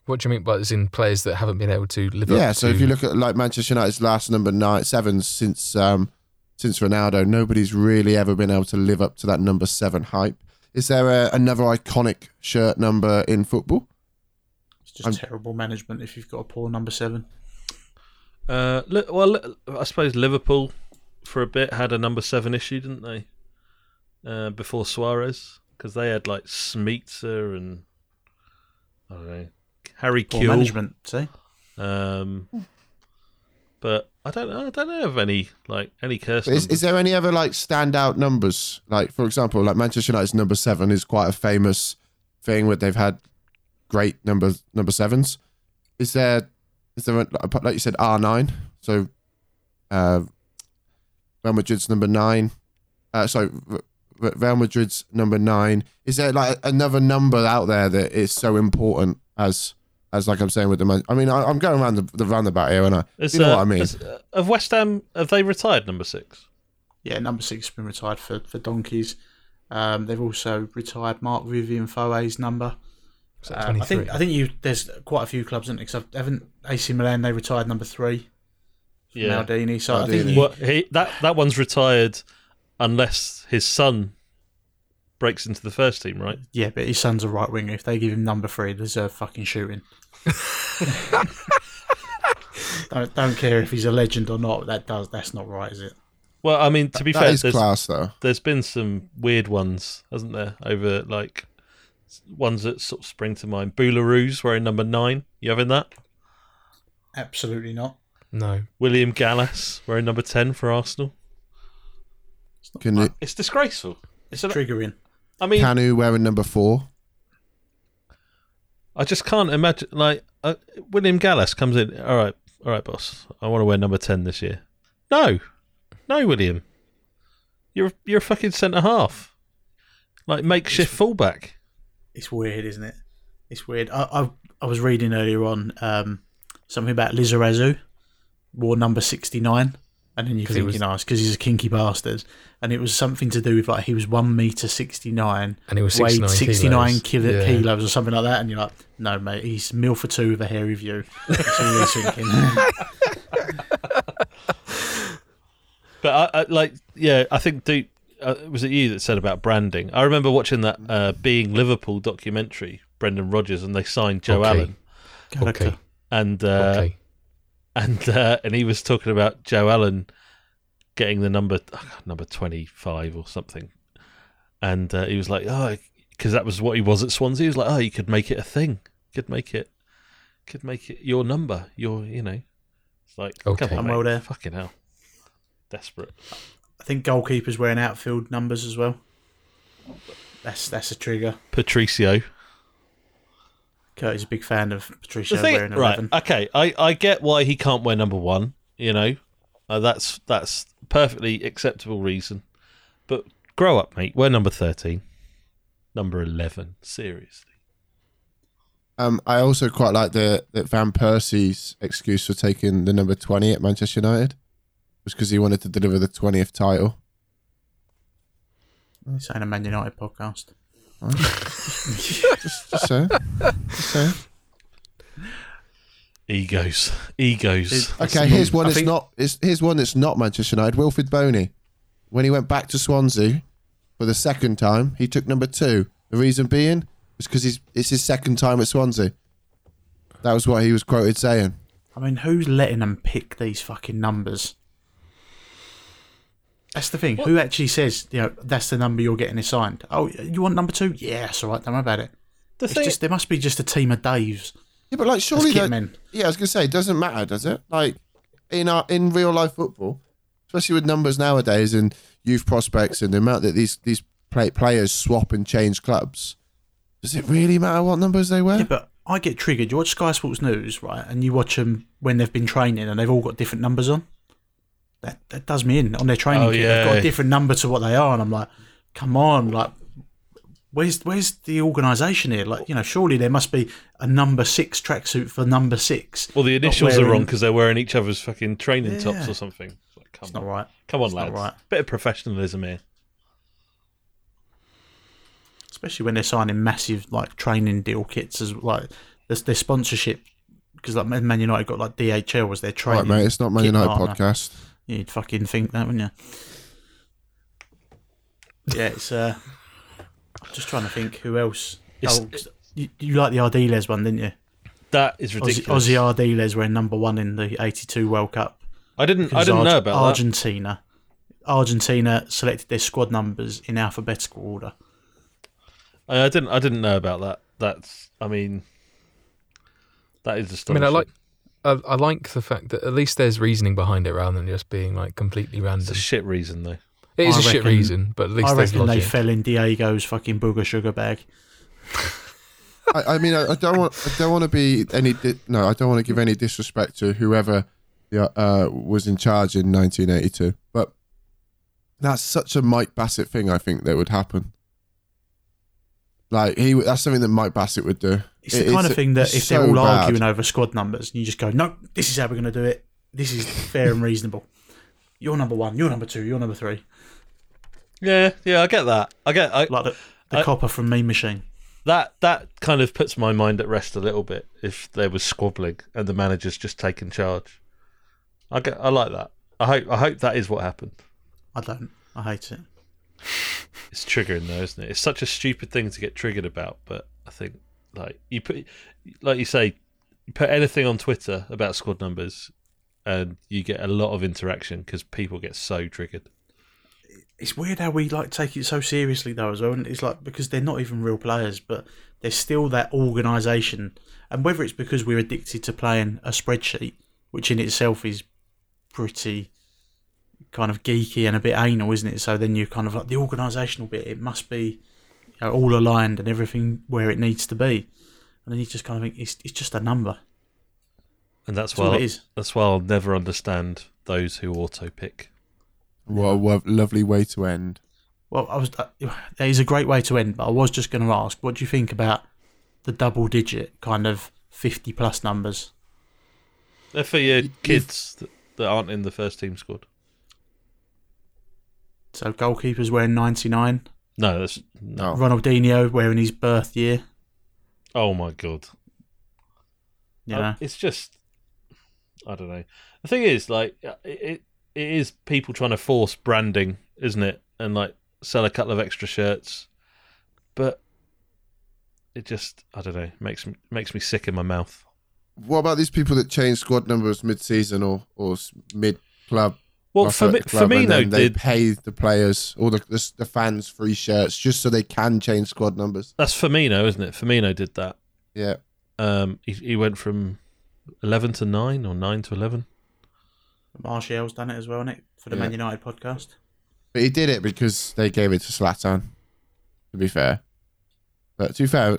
What do you mean by as in players that haven't been able to live up Yeah, up so to? if you look at like Manchester United's last number nine, seven since um, since Ronaldo, nobody's really ever been able to live up to that number seven hype. Is there a, another iconic shirt number in football? It's just I'm- terrible management if you've got a poor number seven. Uh, well, I suppose Liverpool for a bit had a number seven issue, didn't they? Uh, before Suarez, because they had like Smicer and I don't know Harry Poor management, see? Um, but I don't know. I don't know of any like any curse. Is, is there any other like standout numbers? Like for example, like Manchester United's number seven is quite a famous thing where they've had great number number sevens. Is there is there a, like you said R nine? So uh, Real Madrid's number nine. Uh, sorry, R- R- Real Madrid's number nine. Is there like another number out there that is so important as as like I'm saying with the man? I mean, I, I'm going around the, the roundabout here, and I Is, you know uh, what I mean. is- uh, of West Ham, have they retired number six? Yeah, number six has been retired for, for Donkeys. Um, they've also retired Marc-Vivien Foé's number. Was that Um, I think I think you there's quite a few clubs, isn't there? 'Cause I've- haven't AC Milan they retired number three. From Yeah. Maldini. So I think Maldini. Well, he, that that one's retired unless his son breaks into the first team, right? yeah, but his son's a right winger. If they give him number three, they deserve fucking shooting. don't, don't care if he's a legend or not. That does that's not right, is it? Well, I mean, to be That fair, is there's, class, though. there's been some weird ones, hasn't there? Over like ones that sort of spring to mind. Boulahrouz wearing number nine. You having that? Absolutely not. No. William Gallas wearing number ten for Arsenal. Can you, It's disgraceful. It's an- triggering. I mean, Kanu wearing number four? I just can't imagine. Like uh, William Gallas comes in. All right, all right, boss. I want to wear number ten this year. No, no, William. You're you're a fucking centre half, like makeshift fullback. It's weird, isn't it? It's weird. I I, I was reading earlier on um, something about Lizarazu wore number sixty nine, and then you're he thinking, was- oh, it's because he's a kinky bastard, and it was something to do with like he was one meter sixty nine, And he was weighed 69 kilos. kilo, Yeah. kilos or something like that, and you're like, no, mate, he's mil for two with a hairy view. That's all he's thinking. But I, I like, yeah, I think. Do, uh, was it you that said about branding? I remember watching that uh, "Being Liverpool" documentary, Brendan Rodgers, and they signed Joe Okay. Allen, Okay. and uh, okay. And uh, and he was talking about Joe Allen getting the number number twenty five or something, and uh, he was like, oh, because that was what he was at Swansea. He was like, oh, you could make it a thing, could make it, could make it your number, your you know, it's like, Okay. come on, I'm mate. well there. fucking hell, desperate. I think goalkeepers wearing outfield numbers as well. That's that's a trigger. Patricio. Kurt's a big fan of Patricio The thing, wearing right? eleven. Okay, I, I get why he can't wear number one. You know, uh, that's that's perfectly acceptable reason. But grow up, mate. Wear number thirteen, number eleven. Seriously. Um, I also quite like the that Van Persie's excuse for taking the number twenty at Manchester United was because he wanted to deliver the twentieth title. This ain't a Man United podcast. Just, just saying. Just saying. Egos, egos. Okay, here's one I that's think- not. Is here's one that's not Manchester United. Wilfried Bony, when he went back to Swansea for the second time, he took number two. The reason being was because he's it's his second time at Swansea. That was what he was quoted saying. I mean, who's letting them pick these fucking numbers? That's the thing. Who actually says, you know, that's the number you're getting assigned? Oh, you want number two? Yeah, that's all right. Don't worry about it. The It's thing, just there must be just a team of Daves Yeah, but like surely that, men. Yeah, I was gonna say it doesn't matter, does it? Like in our in real life football, especially with numbers nowadays and youth prospects and the amount that these these play, players swap and change clubs, does it really matter what numbers they wear? Yeah, but I get triggered. You watch Sky Sports News, right, and you watch them when they've been training and they've all got different numbers on. That that does me in on their training Oh, kit. They've got a different number to what they are, and I'm like, come on, like. Where's where's the organisation here? Like you know, surely there must be a number six tracksuit for number six. well, the not initials are wrong because they're wearing each other's fucking training tops or something. It's like, come It's not on, right. come on, It's not lads. right. Bit of professionalism here. especially when they're signing massive like training deal kits as like there's their sponsorship because like Man United got like DHL was their training. Right, mate. It's not Man kit United partner. podcast. You'd fucking think that, wouldn't you? Yeah, it's. uh I'm just trying to think who else. It's- oh, 'cause you, you like the Ardiles one, didn't you? That is Ossie, ridiculous. Ossie Ardiles were number one in the '82 World Cup. I didn't. I didn't Arg- know about that. Argentina. Argentina selected their squad numbers in alphabetical order. I, I didn't. I didn't know about that. That's. I mean, that is the story. I mean, I like. I, I like the fact that at least there's reasoning behind it rather than just being like completely It's random. a shit reason though. It is I a shit reason, but at least I there's reckon they fell in Diego's fucking booger sugar bag. I, I mean, I, I don't want. I don't want to be any. Di- no, I don't want to give any disrespect to whoever uh, was in charge in 1982. But that's such a Mike Bassett thing. I think that would happen. Like he, that's something that Mike Bassett would do. It's the It- kind of thing that it's if they're all bad. arguing over squad numbers, and you just go, "No, this is how we're going to do it. This is fair and reasonable. You're number one. You're number two. You're number three. Yeah, yeah, I get that. I get I, Like the, the I- copper from Mean Machine. that. That kind of puts my mind at rest a little bit. If there was squabbling and the manager's just taken charge, I get. I like that. I hope. I hope that is what happened. I don't. I hate it. It's triggering though, isn't it? It's such a stupid thing to get triggered about, but I think like you put, like you say, you put anything on Twitter about squad numbers, and you get a lot of interaction because people get so triggered. It's weird how we like take it so seriously though as well. And it's like because they're not even real players, but there's still that organisation. And whether it's because we're addicted to playing a spreadsheet, which in itself is pretty kind of geeky and a bit anal, isn't it? So then you're kind of like the organisational bit. It must be you know, all aligned and everything where it needs to be. And then you just kind of think it's it's just a number. And that's That's why it is. that's why I'll never understand those who auto pick. What a wo- lovely way to end. Well, I was. Uh, that is a great way to end, but I was just going to ask, what do you think about the double-digit kind of fifty-plus numbers? They're for your You- kids that, that aren't in the first team squad. So goalkeepers wearing ninety-nine, No, that's no. No. Ronaldinho wearing his birth year. Oh my god. Yeah. Uh, it's just I don't know. The thing is, like, it, it it is people trying to force branding, isn't it? And like sell a couple of extra shirts, but it just I don't know makes me makes me sick in my mouth. What about these people that change squad numbers mid-season or or mid club? Well, or Fami- club, and Firmino they did. pay the players or the, the the fans free shirts just so they can change squad numbers. That's Firmino, isn't it? Firmino did that. Yeah, Um, he he went from eleven to nine or nine to eleven. Martial's done it as well, Nick, for the Yeah. Man United podcast. but he did it because they gave it to Zlatan. To be fair, but to be fair,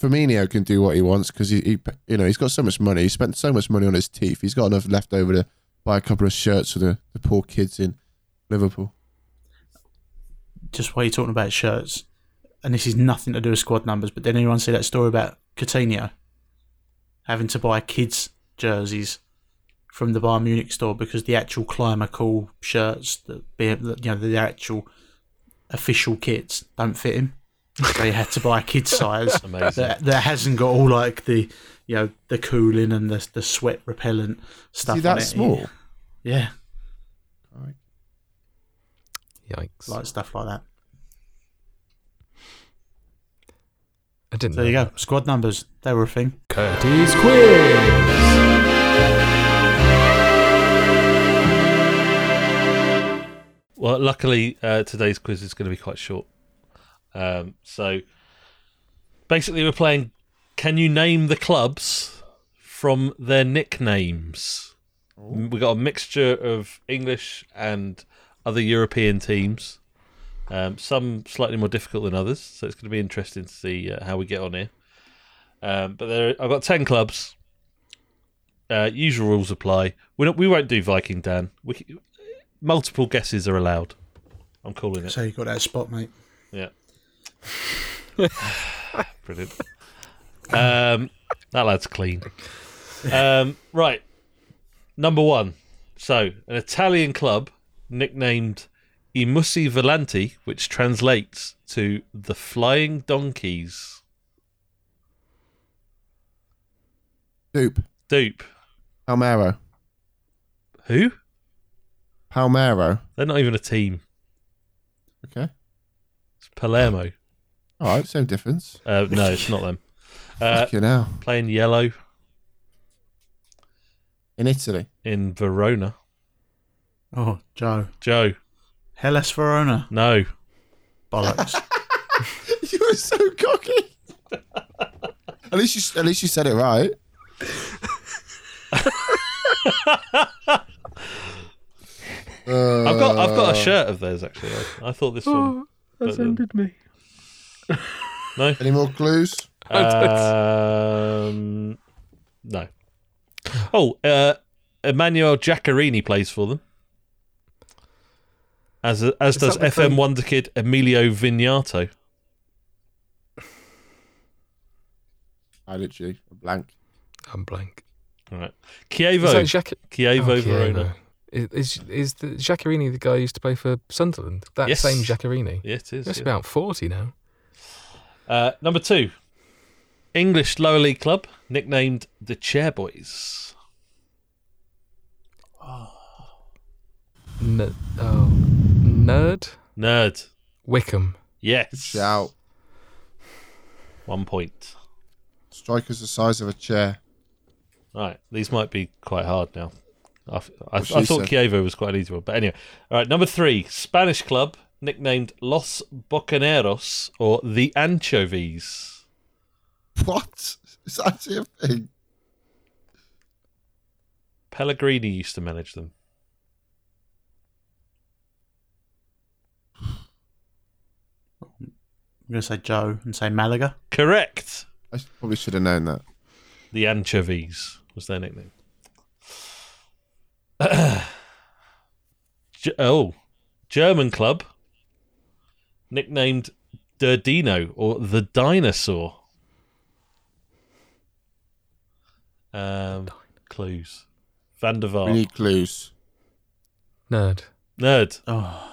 Firmino can do what he wants because he, he, you know, he's got so much money. He spent so much money on his teeth. He's got enough left over to buy a couple of shirts for the, the poor kids in Liverpool. Just while you're talking about shirts, and this is nothing to do with squad numbers, but did anyone see that story about Coutinho having to buy kids' jerseys from the Bayern Munich store because the actual Climacool shirts, that be you know the actual official kits, don't fit him. So he had to buy a kid's size Amazing. that, that hasn't got all like the you know the cooling and the the sweat repellent stuff. Is he on that small? Yeah, Yikes. like stuff like that. I didn't There you know go. Squad numbers, they were a thing. Curtis Quiz. Well, luckily, uh, today's quiz is going to be quite short. Um, so, basically, we're playing Can you name the clubs from their nicknames? We've got a mixture of English and other European teams. Um, some slightly more difficult than others, so it's going to be interesting to see uh, how we get on here. Um, but there, I've got ten clubs. Uh, usual rules apply. We we won't do Viking Dan. We, multiple guesses are allowed. I'm calling it. So you got that spot, mate. Yeah. Brilliant. Um, that lad's clean. Um, right. Number one. So, an Italian club nicknamed I Mussi Volanti, which translates to the Flying Donkeys. Dupe. Dupe. Palmero. Who? Palmero. They're not even a team. Okay. It's Palermo. All right, same difference. Uh, no, it's not them. Uh, Fucking hell. playing yellow In Italy. in Verona. Oh, Joe. Joe. Hellas Verona. No. Bollocks. you were so cocky. at least you, at least you said it right. Uh, I've got I've got a shirt of theirs actually. I, I thought this one. but ended me. no. Any more clues? Um, no. Oh, uh, Emmanuel Giaccherini plays for them. As as Is does FM club- wonder kid Emilio Vignato. I literally blank. I'm blank. All right. Is Chievo. that Jac- Chievo oh, Verona. Is, is is the Giaccherini the guy who used to play for Sunderland? That Yes. same Giaccherini. Yeah, it is. That's yeah. about forty now. Uh, number two, English lower league club nicknamed the Chairboys. N- oh, nerd Nerd. Wycombe. Yes. Shout. One point. Strikers the size of a chair. Right. These might be quite hard now. I, I, I thought said. Chievo was quite an easy one, but anyway. All right, number three, Spanish club nicknamed Los Boquerones or the Anchovies. What? Is that a thing? Pellegrini used to manage them. I'm going to say Joe and say Malaga. Correct. I probably should have known that. The Anchovies was their nickname. Ge- oh, German club nicknamed Der Dino or the Dinosaur. Um, clues. Van der We need clues. Nerd. Nerd. Oh,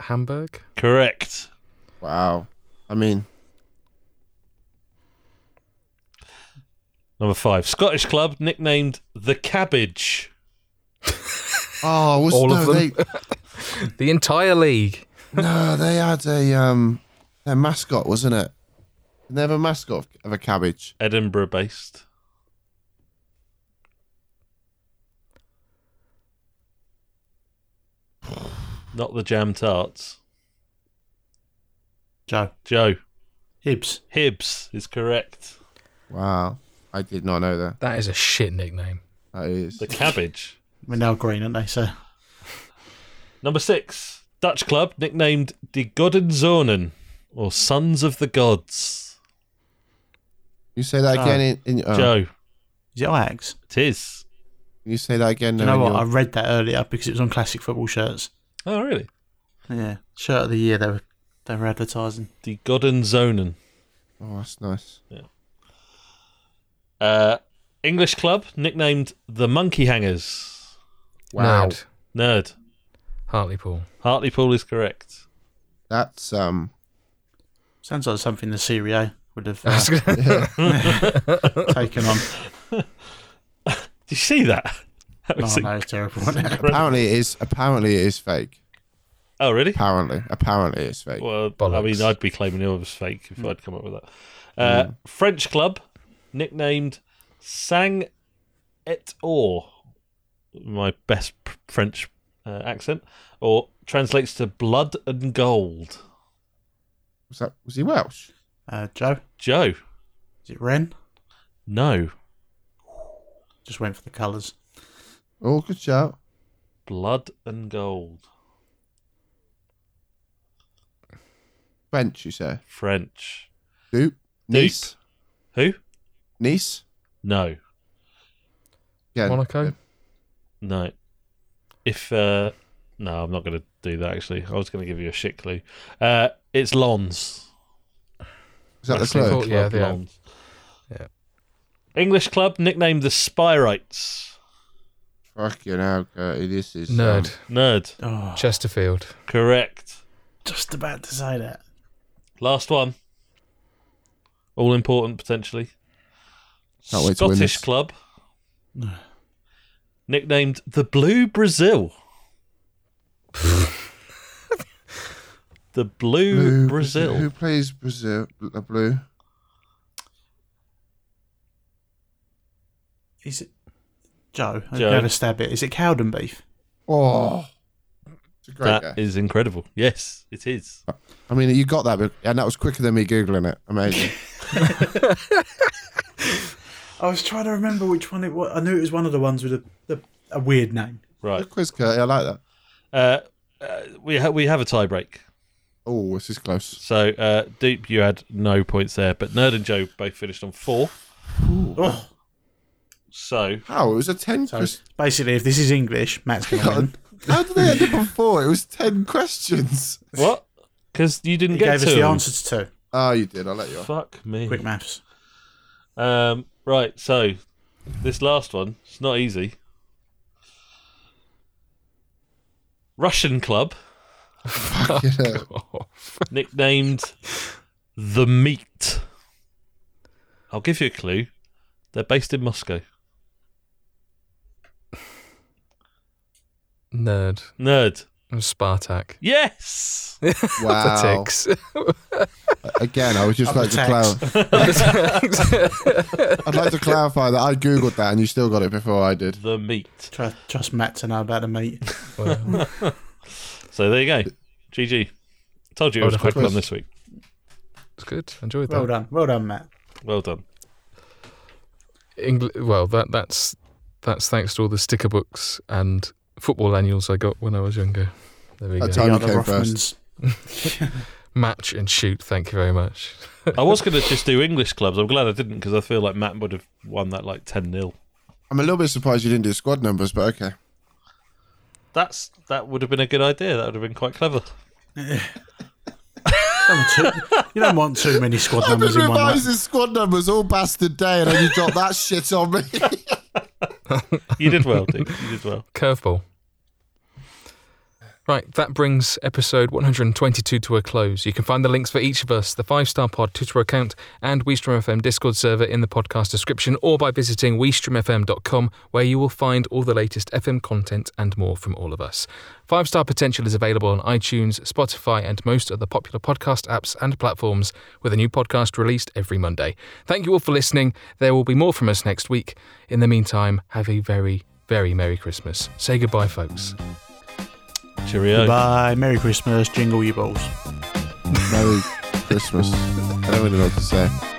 Hamburg? Correct. Wow. I mean, Number five. Scottish club nicknamed the Cabbage. oh, was All no, of them? They, The entire league. no, they had a um, their mascot, wasn't it? Didn't they have a mascot of, of a cabbage? Edinburgh based. Not the jam tarts. Joe. Joe. Hibs. Hibs is correct. Wow, I did not know that. That is a shit nickname. That is. The cabbage. We're now green, aren't they? sir? Number six. Dutch club nicknamed De Godenzonen or Sons of the Gods. You say that again in, in oh, Joe. is it Ajax? It is. You say that again. Do you know in what? I read that earlier because it was on classic football shirts. Oh, really? Yeah, shirt of the year they were they were advertising. De Godenzonen. Oh, that's nice. Uh, English club nicknamed the Monkey Hangers. Wow, Nerd. Nerd. Hartlepool. Hartlepool is correct. that's um. Sounds like something the Serie A would have uh, was taken on. Did you see that? That Oh no, it's terrible. wasn't it? incredible. Apparently, it is. Apparently, it is fake. Oh, really? Apparently, apparently, it's fake. Well, I mean, I'd be claiming it was fake if I'd come up with that. Uh, French club nicknamed Sang et Or, my best French uh, accent, or translates to blood and gold. Was that? Was he Welsh? Uh, Joe, Joe, is it Rennes? no, Just went for the colours. Oh, good shout. blood and gold. French, you say? French. Dupe. Nice. Who? Nice. No, Yeah. Monaco? no. If uh, no, I'm not going to do that. Actually, I was going to give you a shit clue. Uh, it's Lens. Is that the Wrestling clue? Clue? Yeah, club, yeah. Lens. Yeah. English club nicknamed the Spireites. Fucking hell, Gertie, this is um, Nerd. Nerd. Oh, Chesterfield. Correct. just about to say that. Last one. All important potentially. Can't wait to win Scottish this. club. nicknamed the Blue Brazil. the Blue, Blue Brazil. Who plays Brazil? The blue. Is it Joe? I'm Joe. going to stab it. Is it Cowdenbeath? Oh, it's a great That guess. is incredible. Yes, it is. I mean, you got that, but, and that was quicker than me googling it. Amazing. I was trying to remember which one it was. I knew it was one of the ones with a, the, a weird name. Right. Good quiz, Gertie. I like that. Uh, uh, we ha- we have a tie break. Oh, this is close. So, uh, Deep, you had no points there, but Nerd and Joe both finished on four. Oh, So, How? It was a ten. so Quest- basically, if this is English, Matt's going to win. How did they end up on four? It was ten questions. what? Because you didn't He get gave to us the them. answer to two. Oh, you did. I'll let you off. Fuck me. Quick maths. Um, right, so this last one, it's not easy. Russian club Fucking hell. nicknamed the Meat. I'll give you a clue. They're based in Moscow. Nerd. Nerd. Spartak. Yes. Wow. Ticks. again, I would just Up like the to tax. clarify. I'd like to clarify that I googled that and you still got it before I did. The meat. Trust, trust Matt to know about the meat. Well, So there you go. GG. Told you it was a quick quiz. one this week. it's good. Enjoyed that. Well done, well done, Matt. Well done. Engl- well, that that's that's thanks to all the sticker books and football annuals I got when I was younger. There we That go. time- the came Rothmans. Match and shoot. Thank you very much. I was going to just do English clubs. I'm glad I didn't because I feel like Matt would have won that like 10 0. I'm a little bit surprised you didn't do squad numbers, but okay. That's That would have been a good idea. That would have been quite clever. Don't too- you don't want too many squad I've been numbers in one. Matt. revising squad numbers all bastard day and then you drop that shit on me. You did well, Dick. You did well. Curveball. Right, that brings episode 122 to a close. You can find the links for each of us, the Five Star Pod Twitter account, and Weestream FM Discord server in the podcast description, or by visiting weestreamfm.com, where you will find all the latest FM content and more from all of us. Five Star Potential is available on iTunes, Spotify, and most other popular podcast apps and platforms, with a new podcast released every Monday. Thank you all for listening. There will be more from us next week. In the meantime, have a very, very Merry Christmas. Say goodbye, folks. Cheerio. Goodbye, Merry Christmas, jingle you balls. Merry Christmas. I don't really know what to say.